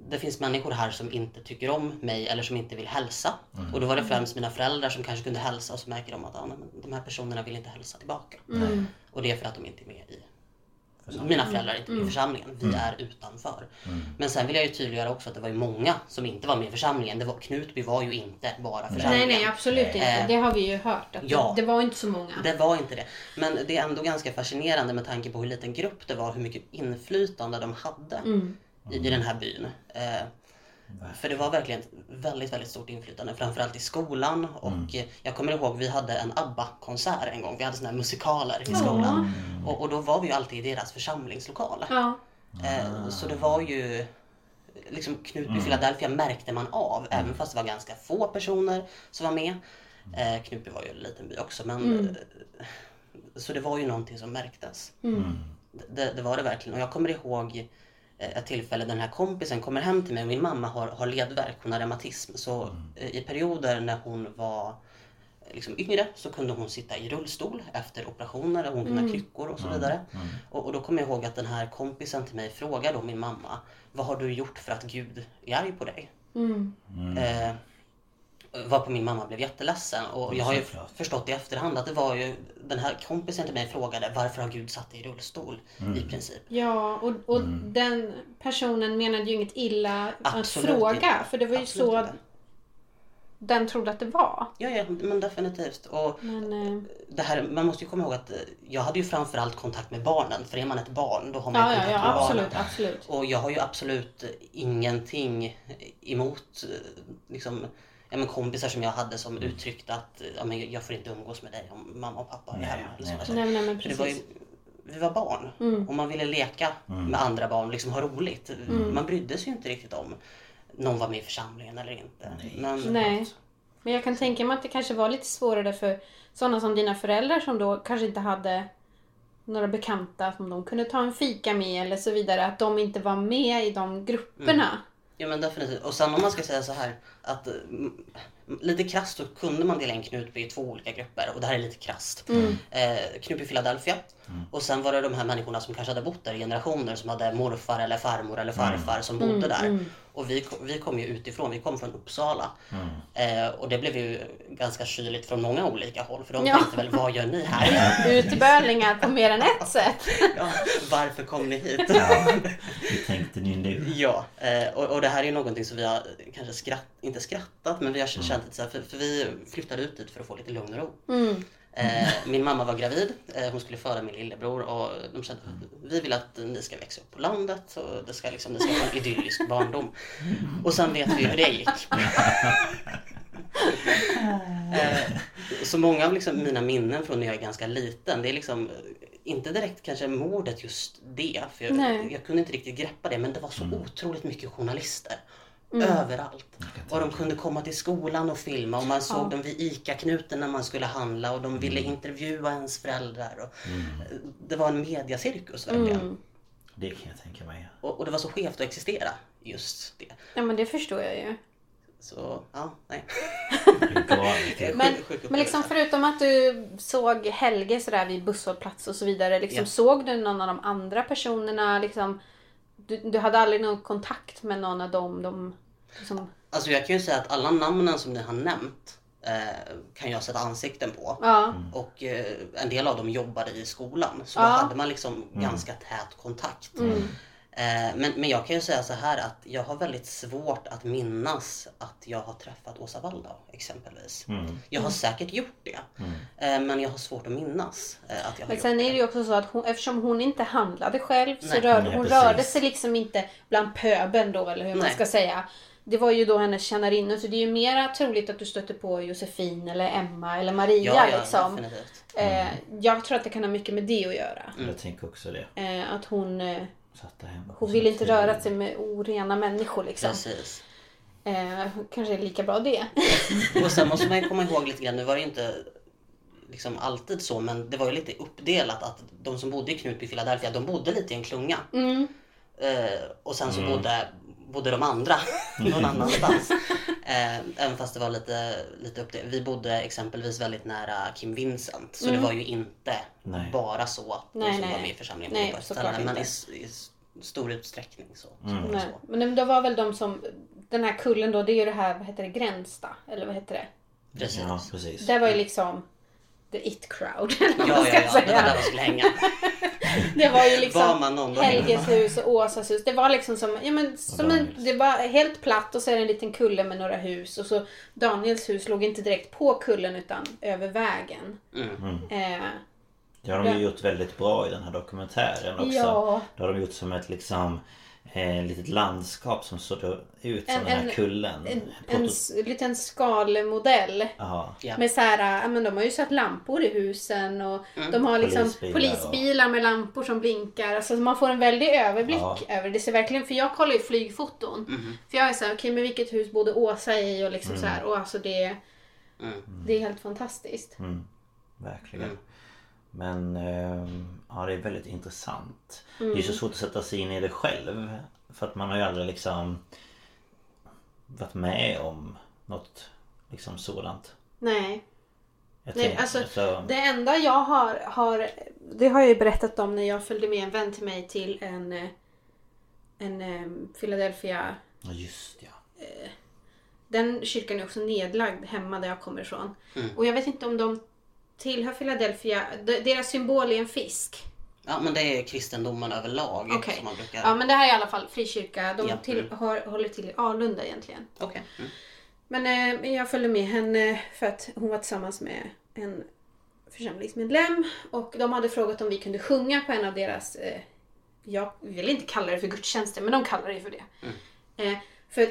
det finns människor här som inte tycker om mig eller som inte vill hälsa. Och då var det främst mina föräldrar som kanske kunde hälsa och så märker de att ah, nej, de här personerna vill inte hälsa tillbaka. Och det är för att de inte är med i mina föräldrar är inte med i församlingen. Vi är utanför. Men sen vill jag ju tydliggöra också att det var ju många som inte var med i församlingen. Det var, Knutby var ju inte bara Nej, församlingen. nej, absolut inte. Eh, Det har vi ju hört. Att ja. det, var inte så många. Det var inte det. Men det är ändå ganska fascinerande med tanke på hur liten grupp det var, hur mycket inflytande de hade i, i den här byn. För det var verkligen ett väldigt, väldigt stort inflytande, framförallt i skolan. Och eh, jag kommer ihåg, vi hade en ABBA-konsert en gång. Vi hade såna här musikaler i skolan. Och, och då var vi ju alltid i deras församlingslokal. Ja. Eh, så det var ju liksom Knutby Philadelphia märkte man av även fast det var ganska få personer som var med. Eh, Knutby var ju en liten by också men eh, så det var ju någonting som märktes. Det, det var det verkligen och jag kommer ihåg ett tillfälle där den här kompisen kommer hem till mig. Och min mamma har, har ledvärk, hon har reumatism. Så eh, i perioder när hon var eh, liksom yngre så kunde hon sitta i rullstol efter operationer och hon kunde ha kryckor och så vidare. Och, och då kommer jag ihåg att den här kompisen till mig frågade då min mamma Vad har du gjort för att Gud är arg på dig? Eh, varpå min mamma blev jätteledsen och jag har ju förstått i efterhand att det var ju den här kompisen till mig frågade varför har Gud satt dig i rullstol i princip. Ja, och, och den personen menade ju inget illa Absolut att fråga. inte. För det var ju Absolut så inte. den trodde att det var. Ja, ja, men definitivt. Och Men, eh, det här, man måste ju komma ihåg att eh, jag hade ju framförallt kontakt med barnen. För är man ett barn då har man ju ja, ja, kontakt ja, med absolut, barnen. absolut. Och jag har ju absolut ingenting emot eh, liksom, ja, men kompisar som jag hade som uttryckte att ja, men jag får inte umgås med dig om mamma och pappa är Nej, hemma. eller nej, så. Nej, nej, var ju, vi var barn och man ville leka med andra barn och liksom ha roligt. Man brydde sig ju inte riktigt om någon var med i församlingen eller inte. Men, Nej. Men jag kan tänka mig att det kanske var lite svårare för sådana som dina föräldrar som då kanske inte hade några bekanta som de kunde ta en fika med eller så vidare. Att de inte var med i de grupperna. Ja men definitivt. Och sen om man ska säga så här att eh, m- lite krasst så kunde man dela in Knutby i två olika grupper och det här är lite krasst. Eh, Knutby Philadelphia och sen var det de här människorna som kanske hade bott där i generationer som hade morfar eller farmor eller farfar som bodde där. Och vi, vi kom ju utifrån, vi kom från Uppsala. Eh, och det blev ju ganska kyligt från många olika håll för de Ja. tänkte väl vad gör ni här? Utbörlingar på mer än ett sätt. ja, varför kom ni hit? Ja, hur tänkte ni nu? Ja, eh, och, och det här är ju någonting som vi har kanske skratt, inte skrattat, men vi har känt lite så här, för, för vi flyttade ut dit för att få lite lugn och ro. Eh, min mamma var gravid, eh, hon skulle föda min lillebror och de kände vi vill att ni ska växa upp på landet och det ska, liksom, det ska vara en idyllisk barndom. Och sen vet vi hur det gick. Eh, så många av liksom mina minnen från när jag är ganska liten, det är liksom inte direkt kanske mordet just det, för jag, jag kunde inte riktigt greppa det, men det var så otroligt mycket journalister. Överallt. Och de kunde komma till skolan och filma och man såg dem vid ICA-knuten när man skulle handla och de ville intervjua ens föräldrar. Och, eh, Det var en mediacirkus verkligen. Det kan jag tänka mig. Och, och det var så skevt att existera just det. Ja men det förstår jag ju. Så ja, nej. Men, men liksom förutom att du såg Helge sådär vid busshållplats och så vidare. Liksom, Ja. Såg du någon av de andra personerna? Liksom, du, du hade aldrig någon kontakt med någon av dem? De, liksom, Alltså jag kan ju säga att alla namnen som ni har nämnt eh, kan jag sätta ansikten på. ja. Och eh, en del av dem jobbade i skolan. Så Ja. då hade man liksom ganska tät kontakt. Eh, men, men jag kan ju säga så här att jag har väldigt svårt att minnas att jag har träffat Åsa Waldau exempelvis. Jag har säkert gjort det. Eh, men jag har svårt att minnas eh, att jag har Men gjort sen det. är det ju också så att hon, eftersom hon inte handlade själv så Nej. rörde Nej, hon precis. rörde sig liksom inte bland pöben då eller hur man Nej. ska säga. Det var ju då hennes tjänarinnor så det är ju mera troligt att du stötte på Josefin eller Emma eller Maria Ja, ja, liksom. definitivt. Eh, jag tror att det kan ha mycket med det att göra. Jag tänker också det. Eh, att hon, Satt där hemma på hon vill inte röra sig med orena människor liksom. Precis. Eh, kanske är lika bra det. Och sen måste man ju komma ihåg lite grann, nu var det inte liksom alltid så, men det var ju lite uppdelat att de som bodde i Knutby, Philadelphia, de bodde lite i en klunga. Mm. Eh, och sen så bodde, bodde de andra någon annanstans. Eh, även fast det var lite, lite uppdelat. Vi bodde exempelvis väldigt nära Kim Vincent, så det var ju inte Nej. bara så att Mm. Nej, de som nej, var med i församlingen Nej, på. Men i, inte. i stor utsträckning så. Mm. det så. Men det var väl de som, den här kullen då, det är ju det här, vad heter det, Gränsta? Eller vad heter det? Precis. Ja, precis. Det var ju liksom the it crowd. Ja, ja, ja, det var där man skulle hänga. Det var ju liksom Var Helges hus och Åsas hus. Det var liksom som, ja men som en, det var helt platt och så är det en liten kulle med några hus. Och så Daniels hus låg inte direkt på kullen utan över vägen. Mm. Eh, Det har de ju gjort väldigt bra i den här dokumentären också. Ja. Det har de gjort som ett liksom eh, litet landskap som såg ut som En- den här en- kullen. en, en s- liten skalmodell. Ja. Ja. Med så här, ja, men de har ju satt lampor i husen och de har liksom Polisbilar polisbilar, med lampor som blinkar. Alltså man får en väldig överblick Ja. över det. Ser verkligen, för jag kollar ju flygfoton. För jag är såhär, okej men vilket hus bodde Åsa i och liksom så här. Och alltså det, det är helt fantastiskt. Verkligen. Men ehm, ja, det är väldigt intressant. Det Mm. är så svårt att sätta sig in i det själv. För att man har ju aldrig liksom varit med om något liksom sådant. Nej. Nej, tänker- alltså, Det enda jag har, har, det har jag ju berättat om när jag följde med en vän till mig till en, eh, en eh, Philadelphia Ja just ja. Den kyrkan är också nedlagd hemma där jag kommer ifrån. Mm. Och jag vet inte om de tillhör Philadelphia. De- Deras symbol är en fisk. Ja men det är kristendomen överlag Okej. som man brukar... Ja men det här är i alla fall frikyrka. De Ja, till, mm. har, håller till i Alunda egentligen. Okej. Mm. Men eh, jag följde med henne för att hon var tillsammans med en församlingsmedlem. Och de hade frågat om vi kunde sjunga på en av deras, eh, jag vill inte kalla det för gudstjänster, men de kallar det för det. Eh, för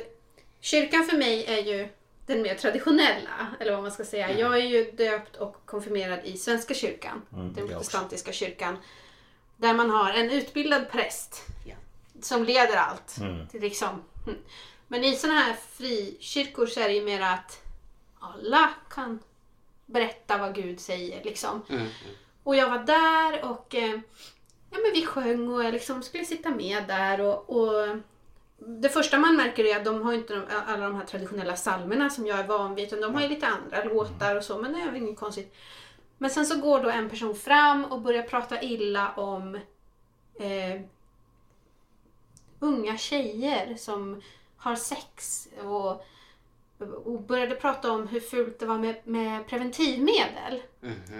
kyrkan för mig är ju den mer traditionella, eller vad man ska säga. Jag är ju döpt och konfirmerad i Svenska kyrkan, den jag också. protestantiska kyrkan. Där man har en utbildad präst Ja. som leder allt. Är liksom, mm. Men i sådana här frikyrkor så är det ju mer att alla kan berätta vad Gud säger. Liksom. Mm. Och jag var där och eh, ja, men vi sjöng och jag liksom skulle sitta med där. Och, och Det första man märker är att de har inte de, alla de här traditionella psalmerna som jag är van vid. Utan de har ju lite andra låtar och så. Men det är väl inget konstigt. Men sen så går då en person fram och börjar prata illa om eh, unga tjejer som har sex och, och började prata om hur fult det var med, med preventivmedel.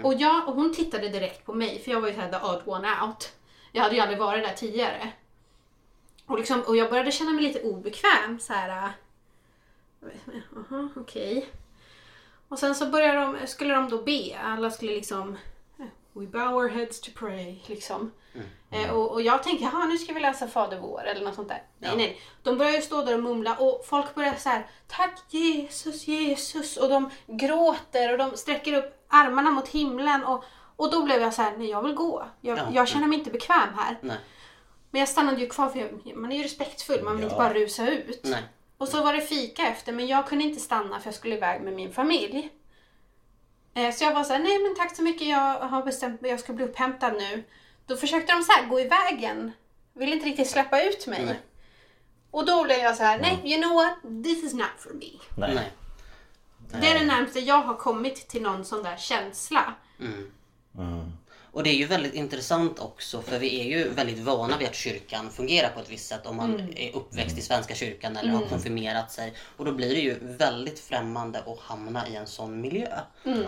Och, jag, och hon tittade direkt på mig för jag var ju såhär the odd one out. Jag hade ju aldrig varit där tidigare. Och, liksom, och jag började känna mig lite obekväm. Så här, äh, Jaha, okej. Och sen så började de, skulle de då be. Alla skulle liksom eh, We bow our heads to pray. Liksom. Eh, och, och jag tänkte, jaha nu ska vi läsa Fader vår eller något sånt där. Nej, Ja. nej. De börjar ju stå där och mumla och folk börjar så här, Tack Jesus, Jesus. Och de gråter och de sträcker upp armarna mot himlen. Och, och då blev jag så här, nej jag vill gå. Jag, Ja. jag känner mig inte bekväm här. Nej. Men jag stannade ju kvar för jag, man är ju respektfull, man vill inte Ja. bara rusa ut. Nej. Och så var det fika efter men jag kunde inte stanna för jag skulle iväg med min familj. Eh, Så jag var såhär, nej men tack så mycket, jag har bestämt mig, jag ska bli upphämtad nu. Då försökte de så här gå i vägen vill inte riktigt släppa ut mig. Nej. Och då blev jag så här, nej, you know what? This is not for me. Nej. Nej. Det är det närmaste jag har kommit till någon sån där känsla. Och det är ju väldigt intressant också för vi är ju väldigt vana vid att kyrkan fungerar på ett visst sätt om man Mm. är uppväxt i Svenska kyrkan eller har konfirmerat sig. Och då blir det ju väldigt främmande att hamna i en sån miljö. Mm.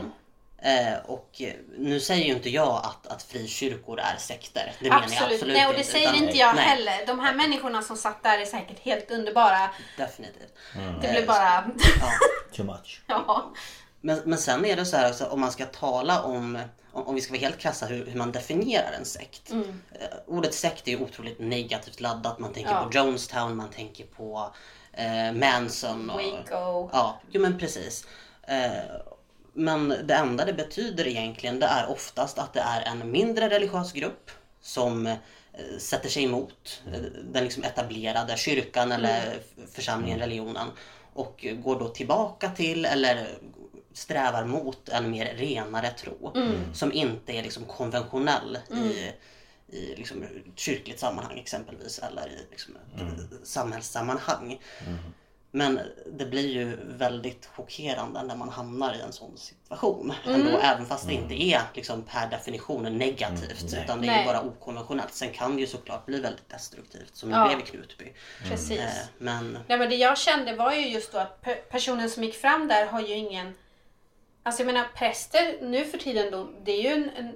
Eh, och eh, nu säger ju inte jag att, att frikyrkor är sekter. Det menar jag Absolut. absolut Nej, och det inte. säger utan- inte jag nej, heller. De här människorna som satt där är säkert helt underbara. Definitivt. Det blev bara... Ja. Too much. ja. Men, men sen är det så här också, om man ska tala om, om, vi ska vara helt krassa, hur, hur man definierar en sekt. Mm. Eh, ordet sekt är ju otroligt negativt laddat. Man tänker Ja. på Jonestown, man tänker på eh, Manson. Och, Waco. Ja, jo men precis. Eh, men det enda det betyder egentligen det är oftast att det är en mindre religiös grupp som sätter sig emot den liksom etablerade kyrkan eller f- församlingen, religionen och går då tillbaka till eller strävar mot en mer renare tro som inte är liksom konventionell i, i liksom kyrkligt sammanhang exempelvis eller i liksom ett samhällssammanhang. Men det blir ju väldigt chockerande när man hamnar i en sån situation. Ändå, även fast det inte är liksom per definition negativt utan det är Nej. ju bara okonventionellt. Sen kan det ju såklart bli väldigt destruktivt som det Ja. blev i Knutby. Precis. Eh, men Nej, men det jag kände var ju just då att pe- personen som gick fram där har ju ingen... Alltså jag menar präster nu för tiden då, det är ju en, en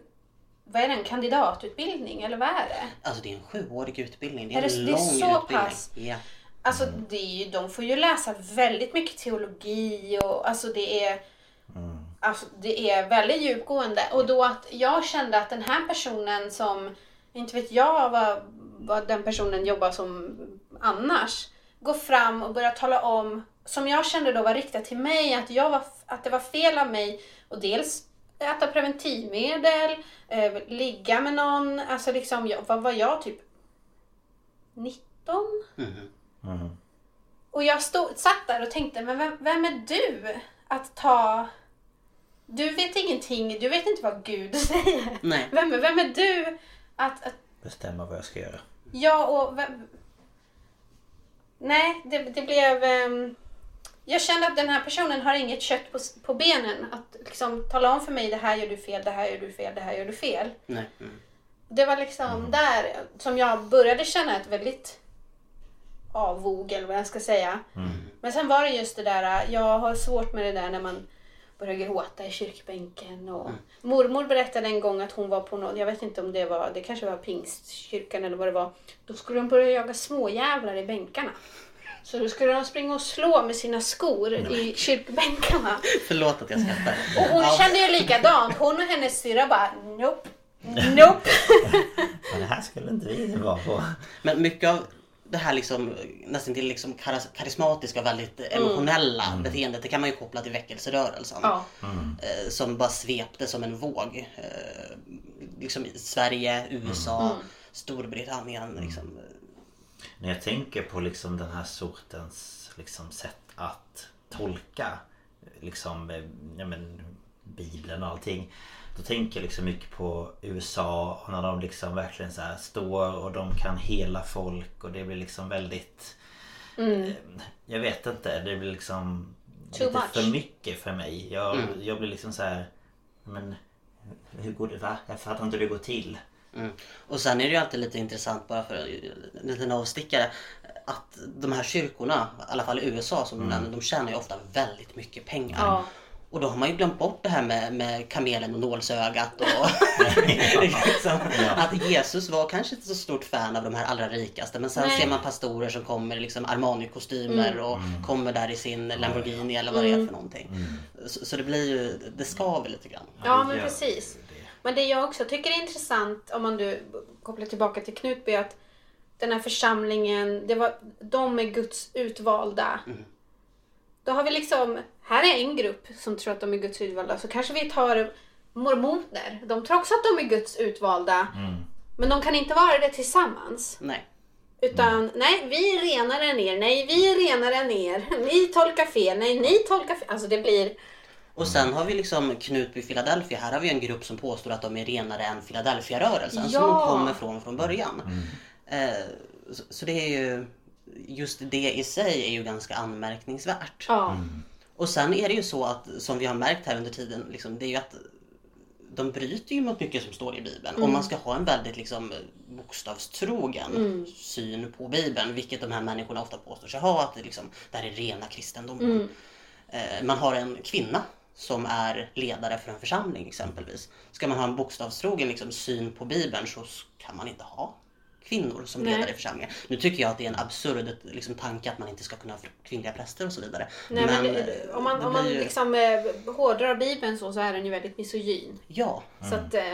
vad är det, en kandidatutbildning eller vad är det? alltså det är en sjuårig utbildning. Det Är är det- en det är lång så utbildning. pass? Ja. Alltså det är ju, de får ju läsa väldigt mycket teologi och alltså det är Alltså det är väldigt djupgående och då att jag kände att den här personen som inte vet jag vad, vad den personen jobbar som annars går fram och börjar tala om som jag kände då var riktat till mig att, jag var, att det var fel av mig och dels äta preventivmedel, eh, ligga med någon, alltså liksom jag, vad var jag typ 19? Mhm. Och jag stod, satt där och tänkte, men vem, vem är du att ta... Du vet ingenting, du vet inte vad Gud säger. Nej. Vem, är- vem är du att... att Bestämma vad jag ska göra. ja, och... Vem, nej, det, det blev... ehm, jag kände att den här personen har inget kött på, på benen. Att liksom tala om för mig, det här gör du fel, det här gör du fel, det här gör du fel. Nej. Mm. Det var liksom där som jag började känna ett väldigt avvog eller vad jag ska säga. Men sen var det just det där, jag har svårt med det där när man börjar gråta i kyrkbänken. Och Mormor berättade en gång att hon var på något, jag vet inte om det var, det kanske var pingstkyrkan eller vad det var. Då skulle de börja jaga småjävlar i bänkarna. Så då skulle de springa och slå med sina skor i kyrkbänkarna. Förlåt att jag skrattar. Och hon Ja. kände ju likadant. Hon och hennes syrra bara, nope. Nope. Men det här skulle inte vi vara på. Men mycket av det här liksom, nästan till liksom karis- karismatiska och väldigt emotionella beteendet det kan man ju koppla till väckelserörelsen. Ja. Eh, som bara svepte som en våg. Eh, liksom i Sverige, USA, Storbritannien. Liksom. När jag tänker på liksom den här sortens liksom sätt att tolka liksom, eh, ja, men, Bibeln och allting. Då tänker jag liksom mycket på USA och när de liksom verkligen så här står och de kan hela folk och det blir liksom väldigt... eh, Jag vet inte, det blir liksom Too lite much. för mycket för mig. Jag, jag blir liksom så här men hur går det? Va? Jag fattar inte hur det går till. Mm. Och sen är det ju alltid lite intressant bara för en liten avstickare att de här kyrkorna, i alla fall i USA som du nämnde, de tjänar ju ofta väldigt mycket pengar. Ja. Och då har man ju glömt bort det här med, med kamelen och nålsögat och liksom, att Jesus var kanske inte så stort fan av de här allra rikaste men sen Nej. ser man pastorer som kommer i liksom Armani-kostymer och kommer där i sin Lamborghini eller vad det är för någonting. Så, så det blir ju, det skaver lite grann. Ja, men precis. Men det jag också tycker är intressant om man du kopplar tillbaka till Knutby att den här församlingen, det var, de är Guds utvalda. Då har vi liksom, här är en grupp som tror att de är Guds utvalda. Så kanske vi tar mormoner. De tror också att de är Guds utvalda. Men de kan inte vara det tillsammans. Nej. Utan nej, vi är renare än er. Nej, vi är renare än er. Ni tolkar fel. Nej, ni tolkar fel. Alltså det blir... Och sen har vi liksom Knutby Philadelphia. Här har vi en grupp som påstår att de är renare än Philadelphia-rörelsen som Ja. de kommer från från början. Eh, så, så det är ju, just det i sig är ju ganska anmärkningsvärt. Ja. Och sen är det ju så att, som vi har märkt här under tiden, liksom, det är ju att de bryter ju mot mycket som står i Bibeln. Om man ska ha en väldigt liksom, bokstavstrogen syn på Bibeln, vilket de här människorna ofta påstår sig ha, att det, liksom, det här är rena kristendomen. Eh, man har en kvinna som är ledare för en församling exempelvis. Ska man ha en bokstavstrogen liksom, syn på Bibeln så kan man inte ha kvinnor som Nej. ledare i församlingen. Nu tycker jag att det är en absurd liksom, tanke att man inte ska kunna ha kvinnliga präster och så vidare. Nej, men, det, om man, om man ju- liksom eh, hårdrar Bibeln så, så är den ju väldigt misogyn. Ja, Så att, eh,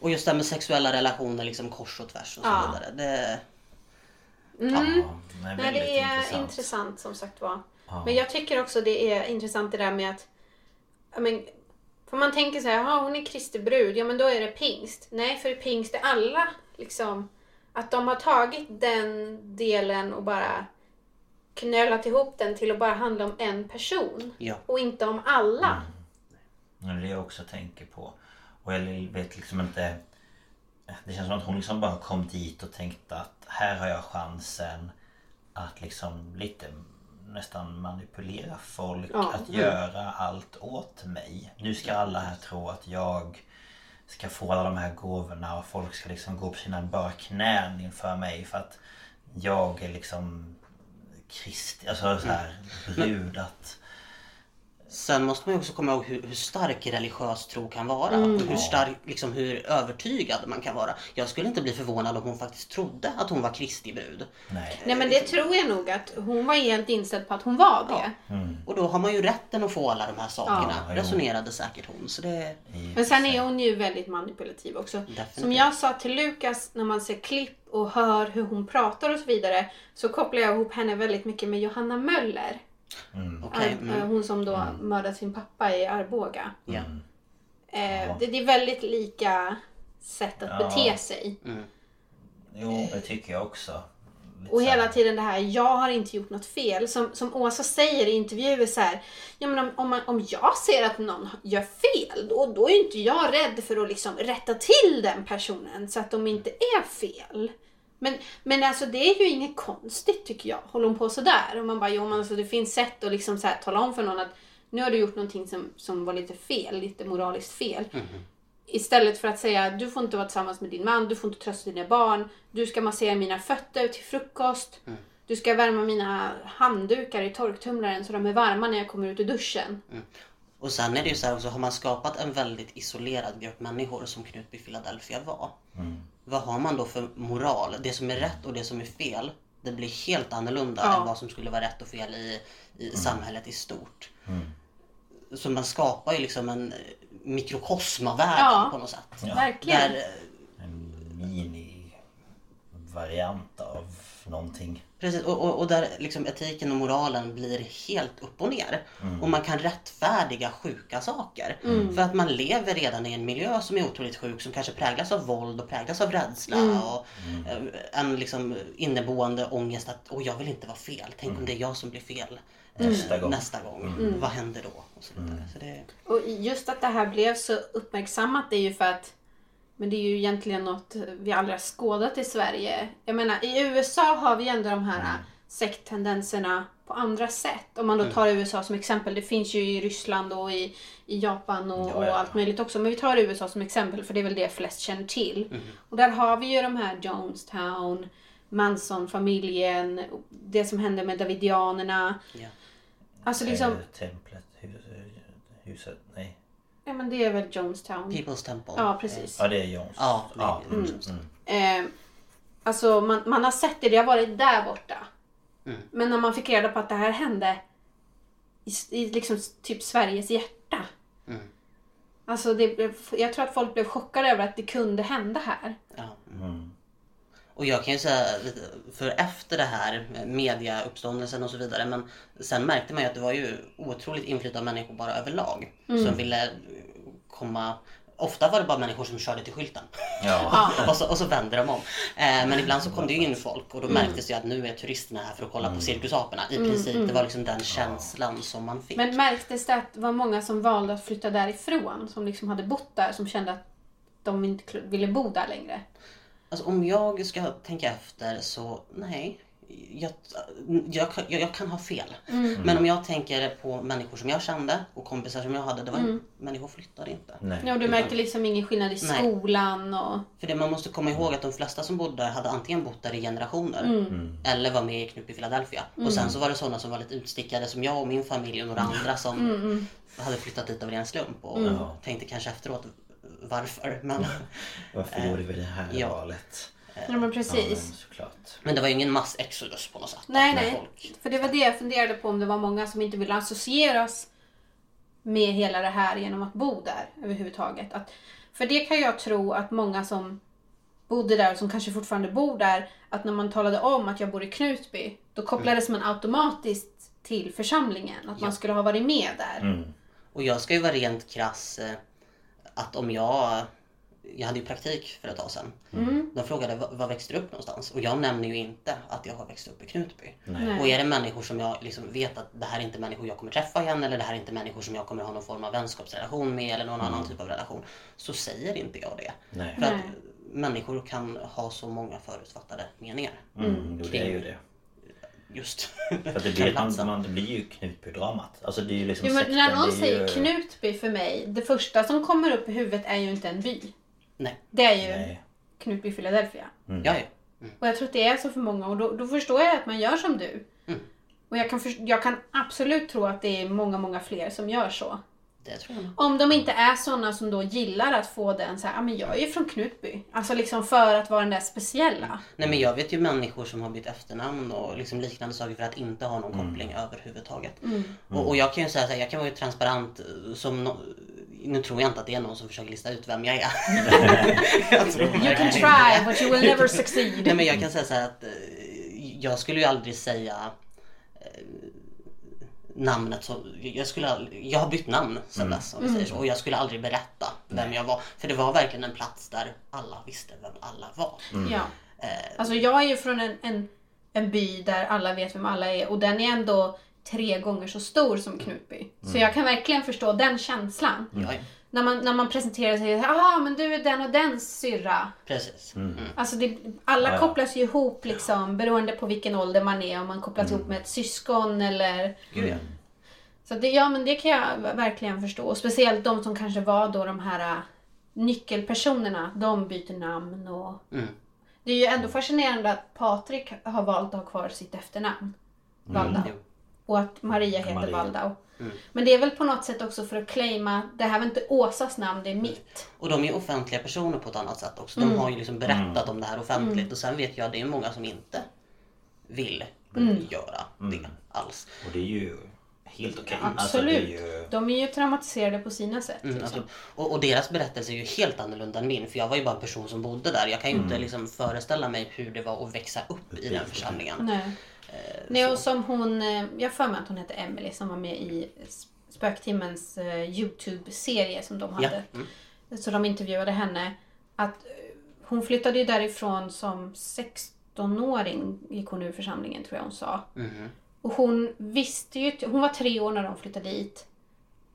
och just det här med sexuella relationer liksom kors och tvärs och så Ja. vidare. Det, Ja, nej, nej, det är intressant. intressant. som sagt var. Men jag tycker också det är intressant det där med att ja, men, för man tänker så här, "Jaha, hon är Kristi brud, ja men då är det pingst. Nej, för pingst är alla liksom att de har tagit den delen och bara knölat ihop den till att bara handla om en person ja. och inte om alla. Det är det jag också tänker på. Och jag vet liksom inte... Det känns som att hon liksom bara kom dit och tänkte att här har jag chansen att liksom lite nästan manipulera folk. Ja. Att göra allt åt mig. Nu ska alla här tro att jag ska få alla de här gåvorna och folk ska liksom gå på sina bara knän inför mig för att jag är liksom Kristi, alltså så här brud att... Sen måste man också komma ihåg hur, hur stark religiös tro kan vara. Mm. Och hur stark, liksom hur övertygad man kan vara. Jag skulle inte bli förvånad om hon faktiskt trodde att hon var Kristi brud. Nej. Nej men det tror jag nog att hon var helt inställd på att hon var det. Och då har man ju rätten att få alla de här sakerna. Ja, resonerade säkert hon. Så det, Men sen är hon ju väldigt manipulativ också. Som jag sa till Lukas när man ser klipp och hör hur hon pratar och så vidare så kopplar jag ihop henne väldigt mycket med Johanna Möller. Okej. Ar- mm. Hon som då mördade sin pappa i Arboga. Ja. Eh, det, det är väldigt lika sätt att Ja. bete sig. Jo, det tycker jag också. Lite Och hela tiden det här, jag har inte gjort något fel. Som, som Åsa säger i intervjuer så här, ja men om, om, man, om jag ser att någon gör fel, då, då är inte jag rädd för att liksom rätta till den personen så att de inte är fel. Men, men alltså det är ju inget konstigt tycker jag. Håller hon på sådär? Och man bara, jo men alltså det finns sätt att liksom så här, tala om för någon att nu har du gjort någonting som, som var lite fel, lite moraliskt fel. Istället för att säga du får inte vara tillsammans med din man, du får inte trösta dina barn, du ska massera mina fötter till frukost, du ska värma mina handdukar i torktumlaren så de är varma när jag kommer ut ur duschen. Och sen är det ju så här också, har man skapat en väldigt isolerad grupp människor som Knutby Philadelphia var. Vad har man då för moral? Det som är rätt och det som är fel, det blir helt annorlunda Ja. än vad som skulle vara rätt och fel i, i samhället i stort. Så man skapar ju liksom en mikrokosm av världen Ja. på något sätt. Verkligen. Där, eh, En mini-variant av någonting. Precis, och, och, och där liksom etiken och moralen blir helt upp och ner. Och man kan rättfärdiga sjuka saker. För att man lever redan i en miljö som är otroligt sjuk, som kanske präglas av våld och präglas av rädsla. Och eh, en liksom inneboende ångest att Åh, jag vill inte vara fel. Tänk om det är jag som blir fel eh, Nästa gång. nästa gång. Vad händer då? Och så vidare. Så det, Och just att det här blev så uppmärksammat är ju för att men det är ju egentligen något vi aldrig har skådat i Sverige. Jag menar i USA har vi ändå de här sekttendenserna på andra sätt. Om man då tar USA som exempel. Det finns ju i Ryssland och i, i Japan och, Ja, och ja. allt möjligt också. Men vi tar USA som exempel för det är väl det flest känner till. Och där har vi ju de här Jonestown, Manson-familjen, det som hände med Davidianerna. ja. Alltså liksom, Eh, templet, hus, huset, nej. Ja men det är väl Jonestown. People's Temple. Ja precis. Ja, det är Jones. Ja, ja. mm. Mm. Eh, alltså man, man har sett det, det har varit där borta. Mm. Men när man fick reda på att det här hände i, i liksom typ Sveriges hjärta. Mm. Alltså det, jag tror att folk blev chockade över att det kunde hända här. Ja. Och jag kan ju säga, för efter det här, mediauppståndelsen och så vidare, men sen märkte man ju att det var ju otroligt inflytande människor bara överlag. Som ville komma, ofta var det bara människor som körde till skylten. Ja. och, så, och så vände de om. Eh, men ibland så kom det ju in folk och då märktes det ju att nu är turisterna här för att kolla på cirkusaperna. I princip, det var liksom den känslan som man fick. Men märktes det att det var många som valde att flytta därifrån? Som liksom hade bott där, som kände att de inte ville bo där längre? Alltså om jag ska tänka efter så nej. Jag, jag, kan- jag, jag kan ha fel. Mm. Men om jag tänker på människor som jag kände och kompisar som jag hade. Det var, Människor flyttade inte. Nej. Ja, och du märkte liksom ingen skillnad i Nej. skolan och... För det man måste komma ihåg att de flesta som bodde där hade antingen bott där i generationer eller var med i Knupp i Philadelphia. Och sen så var det sådana som var lite utstickade som jag och min familj och några andra som hade flyttat dit av ren slump och tänkte kanske efteråt varför. Men, Varför gjorde vi det här ja. valet? Ja, men Ja, precis. men såklart. men det var ju ingen massexodus på något sätt. Nej, nej. Folk. För det var det jag funderade på om det var många som inte ville associeras med hela det här genom att bo där överhuvudtaget. Att, för det kan jag tro att många som bodde där och som kanske fortfarande bor där, att när man talade om att jag bor i Knutby, då kopplades man automatiskt till församlingen. Att man skulle ha varit med där. Och jag ska ju vara rent krass eh, att om jag jag hade ju praktik för ett tag sedan. De frågade "Va- var växte du upp någonstans? Och jag nämner ju inte att jag har växt upp i Knutby. Nej. Och är det människor som jag liksom vet att det här är inte människor jag kommer träffa igen eller det här är inte människor som jag kommer ha någon form av vänskapsrelation med eller någon annan typ av relation. Så säger inte jag det. Nej. För att Nej. människor kan ha så många förutfattade meningar. Mm, jo, det är ju det. Just För att det blir, man, man, det blir ju Knutbydramat. Alltså det är ju liksom Jo, men sekten, när någon säger ju... Knutby för mig, det första som kommer upp i huvudet är ju inte en by. Nej. Det är ju Nej. Knutby, Philadelphia. Ja, ja. Och jag tror att det är så för många och då, då förstår jag att man gör som du. Och jag kan, för, jag kan absolut tro att det är många, många fler som gör så. Det tror jag. Om de inte är sådana som då gillar att få den så här, men jag är ju från Knutby. Alltså liksom för att vara den där speciella. Nej men jag vet ju människor som har bytt efternamn och liksom liknande saker för att inte ha någon koppling överhuvudtaget. Och, och jag kan ju säga så här, jag kan vara ju transparent eh, som no, Nu tror jag inte att det är någon som försöker lista ut vem jag är. jag tror You can try but you will never succeed. Nej men jag kan säga så här att eh, jag skulle ju aldrig säga eh, namnet som, jag skulle jag har bytt namn sedan dess om vi säger så. Och jag skulle aldrig berätta vem jag var. För det var verkligen en plats där alla visste vem alla var. Ja. Alltså jag är ju från en, en, en by där alla vet vem alla är och den är ändå tre gånger så stor som Knutby. Så jag kan verkligen förstå den känslan. När man, när man presenterar sig, jaha men du är den och den syrra. precis. Alltså det, alla Ja, kopplas ju ihop liksom beroende på vilken ålder man är. Om man kopplas ihop med ett syskon eller... Gud ja. Så det, ja men det kan jag verkligen förstå. Och speciellt de som kanske var då de här äh, nyckelpersonerna. De byter namn och... Mm. Det är ju ändå fascinerande att Patrik har valt att ha kvar sitt efternamn. Waldau. Jo. Och att Maria heter Maria. Waldau. Men det är väl på något sätt också för att claima, det här var inte Åsas namn, det är mitt. Och de är offentliga personer på ett annat sätt också. De har ju liksom berättat om det här offentligt. Och sen vet jag att det är många som inte vill göra det alls. Och det är ju helt okej. Alltså, Absolut. är ju... De är ju traumatiserade på sina sätt. Mm, liksom. alltså, och, och deras berättelse är ju helt annorlunda än min. För jag var ju bara en person som bodde där. Jag kan ju inte liksom föreställa mig hur det var att växa upp i den församlingen. Nej. Nej, och som hon, eh, jag för mig att hon hette Emily som var med i Spöktimmens eh, Youtube-serie som de Ja. hade. Så de intervjuade henne. Att eh, hon flyttade ju därifrån som 16-åring gick hon ur församlingen tror jag hon sa. Mhm. Och hon visste ju, hon var tre år när de flyttade dit.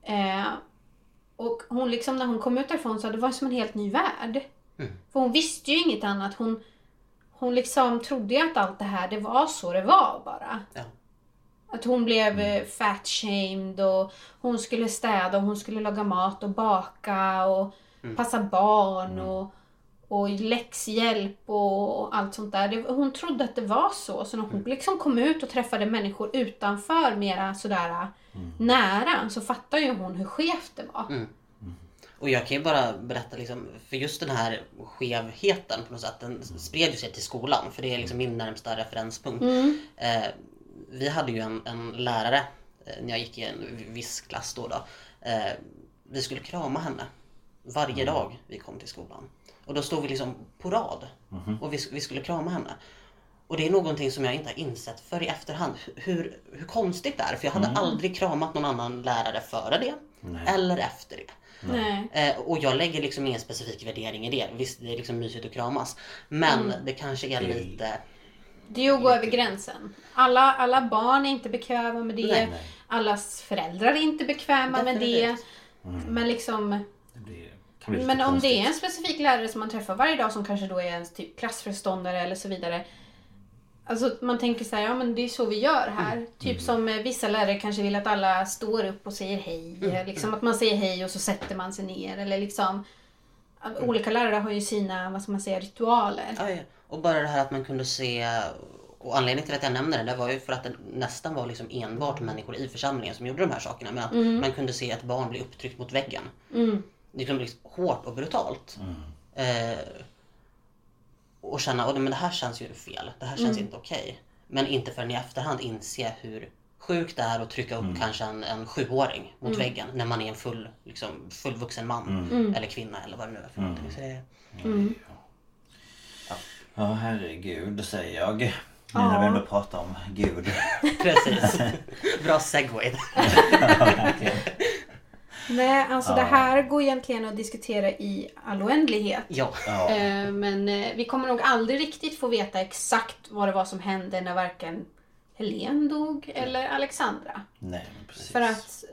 Eh, och hon liksom när hon kom ut därifrån så det var som en helt ny värld. För hon visste ju inget annat. Hon, hon liksom trodde ju att allt det här, det var så det var bara. Ja. Att hon blev mm. fat-shamed och hon skulle städa och hon skulle laga mat och baka och passa barn och, och läxhjälp och allt sånt där. Det, hon trodde att det var så. Så när hon liksom kom ut och träffade människor utanför mera sådär nära så fattade ju hon hur skevt det var. Och jag kan ju bara berätta liksom, för just den här skevheten på något sätt, den spred ju sig till skolan. För det är liksom min närmsta referenspunkt. Eh, vi hade ju en, en lärare, eh, när jag gick i en viss klass då. då eh, vi skulle krama henne varje dag vi kom till skolan. Och då stod vi liksom på rad och vi, vi skulle krama henne. Och det är någonting som jag inte har insett för i efterhand hur, hur konstigt det är. För jag hade aldrig kramat någon annan lärare före det. Eller efter det. Nej. Eh, och jag lägger liksom ingen specifik värdering i det. Visst, det är liksom mysigt att kramas. Men Mm. det kanske är lite... Det är att gå över gränsen. Alla, alla barn är inte bekväma med det. Nej. Allas föräldrar är inte bekväma med det. Definitivt. Men liksom, Det Men om konstigt. det är en specifik lärare som man träffar varje dag som kanske då är ens typ klassföreståndare eller så vidare. Alltså man tänker så här, ja men det är så vi gör här. Typ som eh, vissa lärare kanske vill att alla står upp och säger hej. eh, Liksom att man säger hej och så sätter man sig ner. Eller liksom, att olika lärare har ju sina, vad ska man säga, ritualer. Ja, ja. Och bara det här att man kunde se och anledningen till att jag nämner det, det var ju för att det nästan var liksom enbart människor i församlingen som gjorde de här sakerna. Men att man kunde se ett barn bli upptryckt mot väggen. Det kunde bli hårt och brutalt. Eh, och känna att men det här känns ju fel. Det här känns inte okej. Men inte förrän i efterhand inse hur sjukt det är att trycka upp kanske en, en sjuåring mot väggen när man är en full, liksom, fullvuxen man eller kvinna eller vad det nu är för någonting. Så det, Ja herregud säger jag. Nu när vi ändå pratar om Gud. precis. Bra segway. Nej, alltså det här går egentligen att diskutera i all oändlighet. Ja. Ja. Eh, Men eh, vi kommer nog aldrig riktigt få veta exakt vad det var som hände när varken Helen dog eller Alexandra. Nej men precis. För att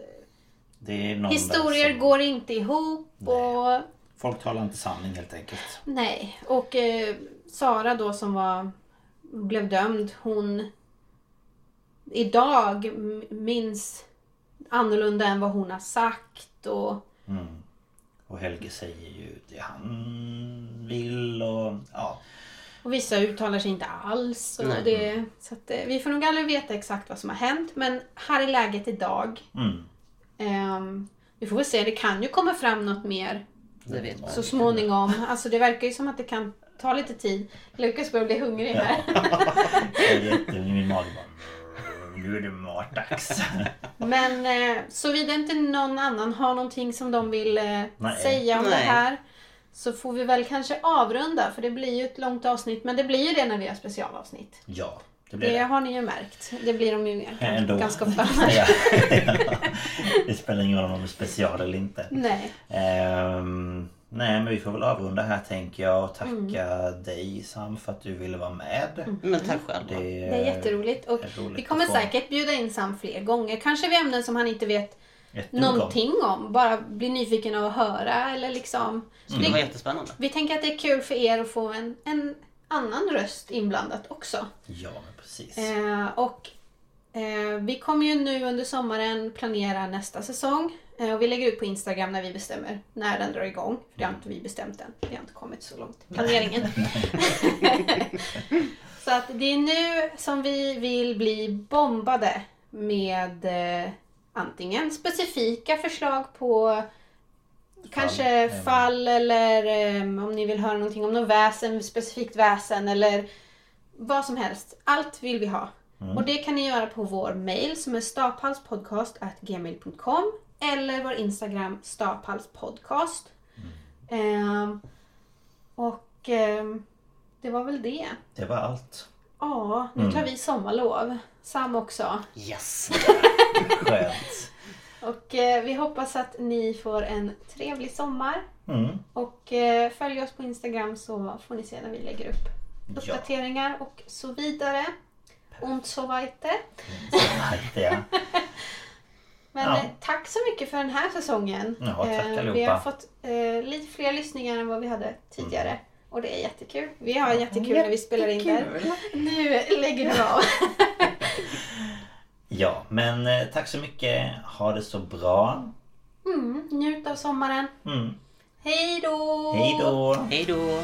det är någon historier som... går inte ihop och Folk talar inte sanning helt enkelt. nej. Och eh, Sara då som var blev dömd, hon idag minns annorlunda än vad hon har sagt och Och Helge säger ju det han vill och ja. Och vissa uttalar sig inte alls. Och Nej. det, så att, eh, vi får nog aldrig veta exakt vad som har hänt. Men här är läget idag. Mm. Ehm, vi får väl se, det kan ju komma fram något mer så småningom. Alltså det verkar ju som att det kan ta lite tid. Lukas börjar bli hungrig här. Jag är jätte... Min mage bara... Nu är det matdags. Men eh, såvida inte någon annan har någonting som de vill eh, säga om det Nej. här. Så får vi väl kanske avrunda för det blir ju ett långt avsnitt. Men det blir ju det när vi har specialavsnitt. Ja, det blir Det det. har ni ju märkt. Det blir de ju Ändå. ganska ofta. Ja. det spelar ingen roll om det är special eller inte. Nej. Ehm, nej men vi får väl avrunda här tänker jag och tacka Mm. dig Sam för att du ville vara med. Men tack själv. Det, Det är jätteroligt. Och är vi kommer säkert bjuda in Sam fler gånger. Kanske vid ämnen som han inte vet någonting om. Bara blir nyfiken av att höra eller liksom. Så Det var jättespännande. vi tänker att det är kul för er att få en, en annan röst inblandat också. Ja men precis. Eh, och vi kommer ju nu under sommaren planera nästa säsong. Eh, och vi lägger ut på Instagram när vi bestämmer när den drar igång. För det har inte vi bestämt än. Vi har inte kommit så långt i planeringen. så att det är nu som vi vill bli bombade med eh, antingen specifika förslag på Kanske även. fall eller eh, om ni vill höra någonting om något väsen, specifikt väsen eller vad som helst. Allt vill vi ha. Och det kan ni göra på vår mail som är staphalspodcast.gmail.com eller vår Instagram staphalspodcast. Ehm, och ehm, det var väl det. Det var allt. Ja, nu tar vi sommarlov. Sam också. Yes! Skönt. Och eh, vi hoppas att ni får en trevlig sommar. Mm. Och eh, följ oss på Instagram så får ni se när vi lägger upp Ja. uppdateringar och så vidare. Und so weiter. Ja. Men Ja. eh, tack så mycket för den här säsongen. Ja, tack Eh, vi allihopa. har fått eh, lite fler lyssningar än vad vi hade tidigare. Och det är jättekul. Vi har jättekul när vi spelar in där. Nu lägger du av. ja men eh, tack så mycket. Ha det så bra. Mm, njut av sommaren. Mm. Hej då! Hej då. Hej då!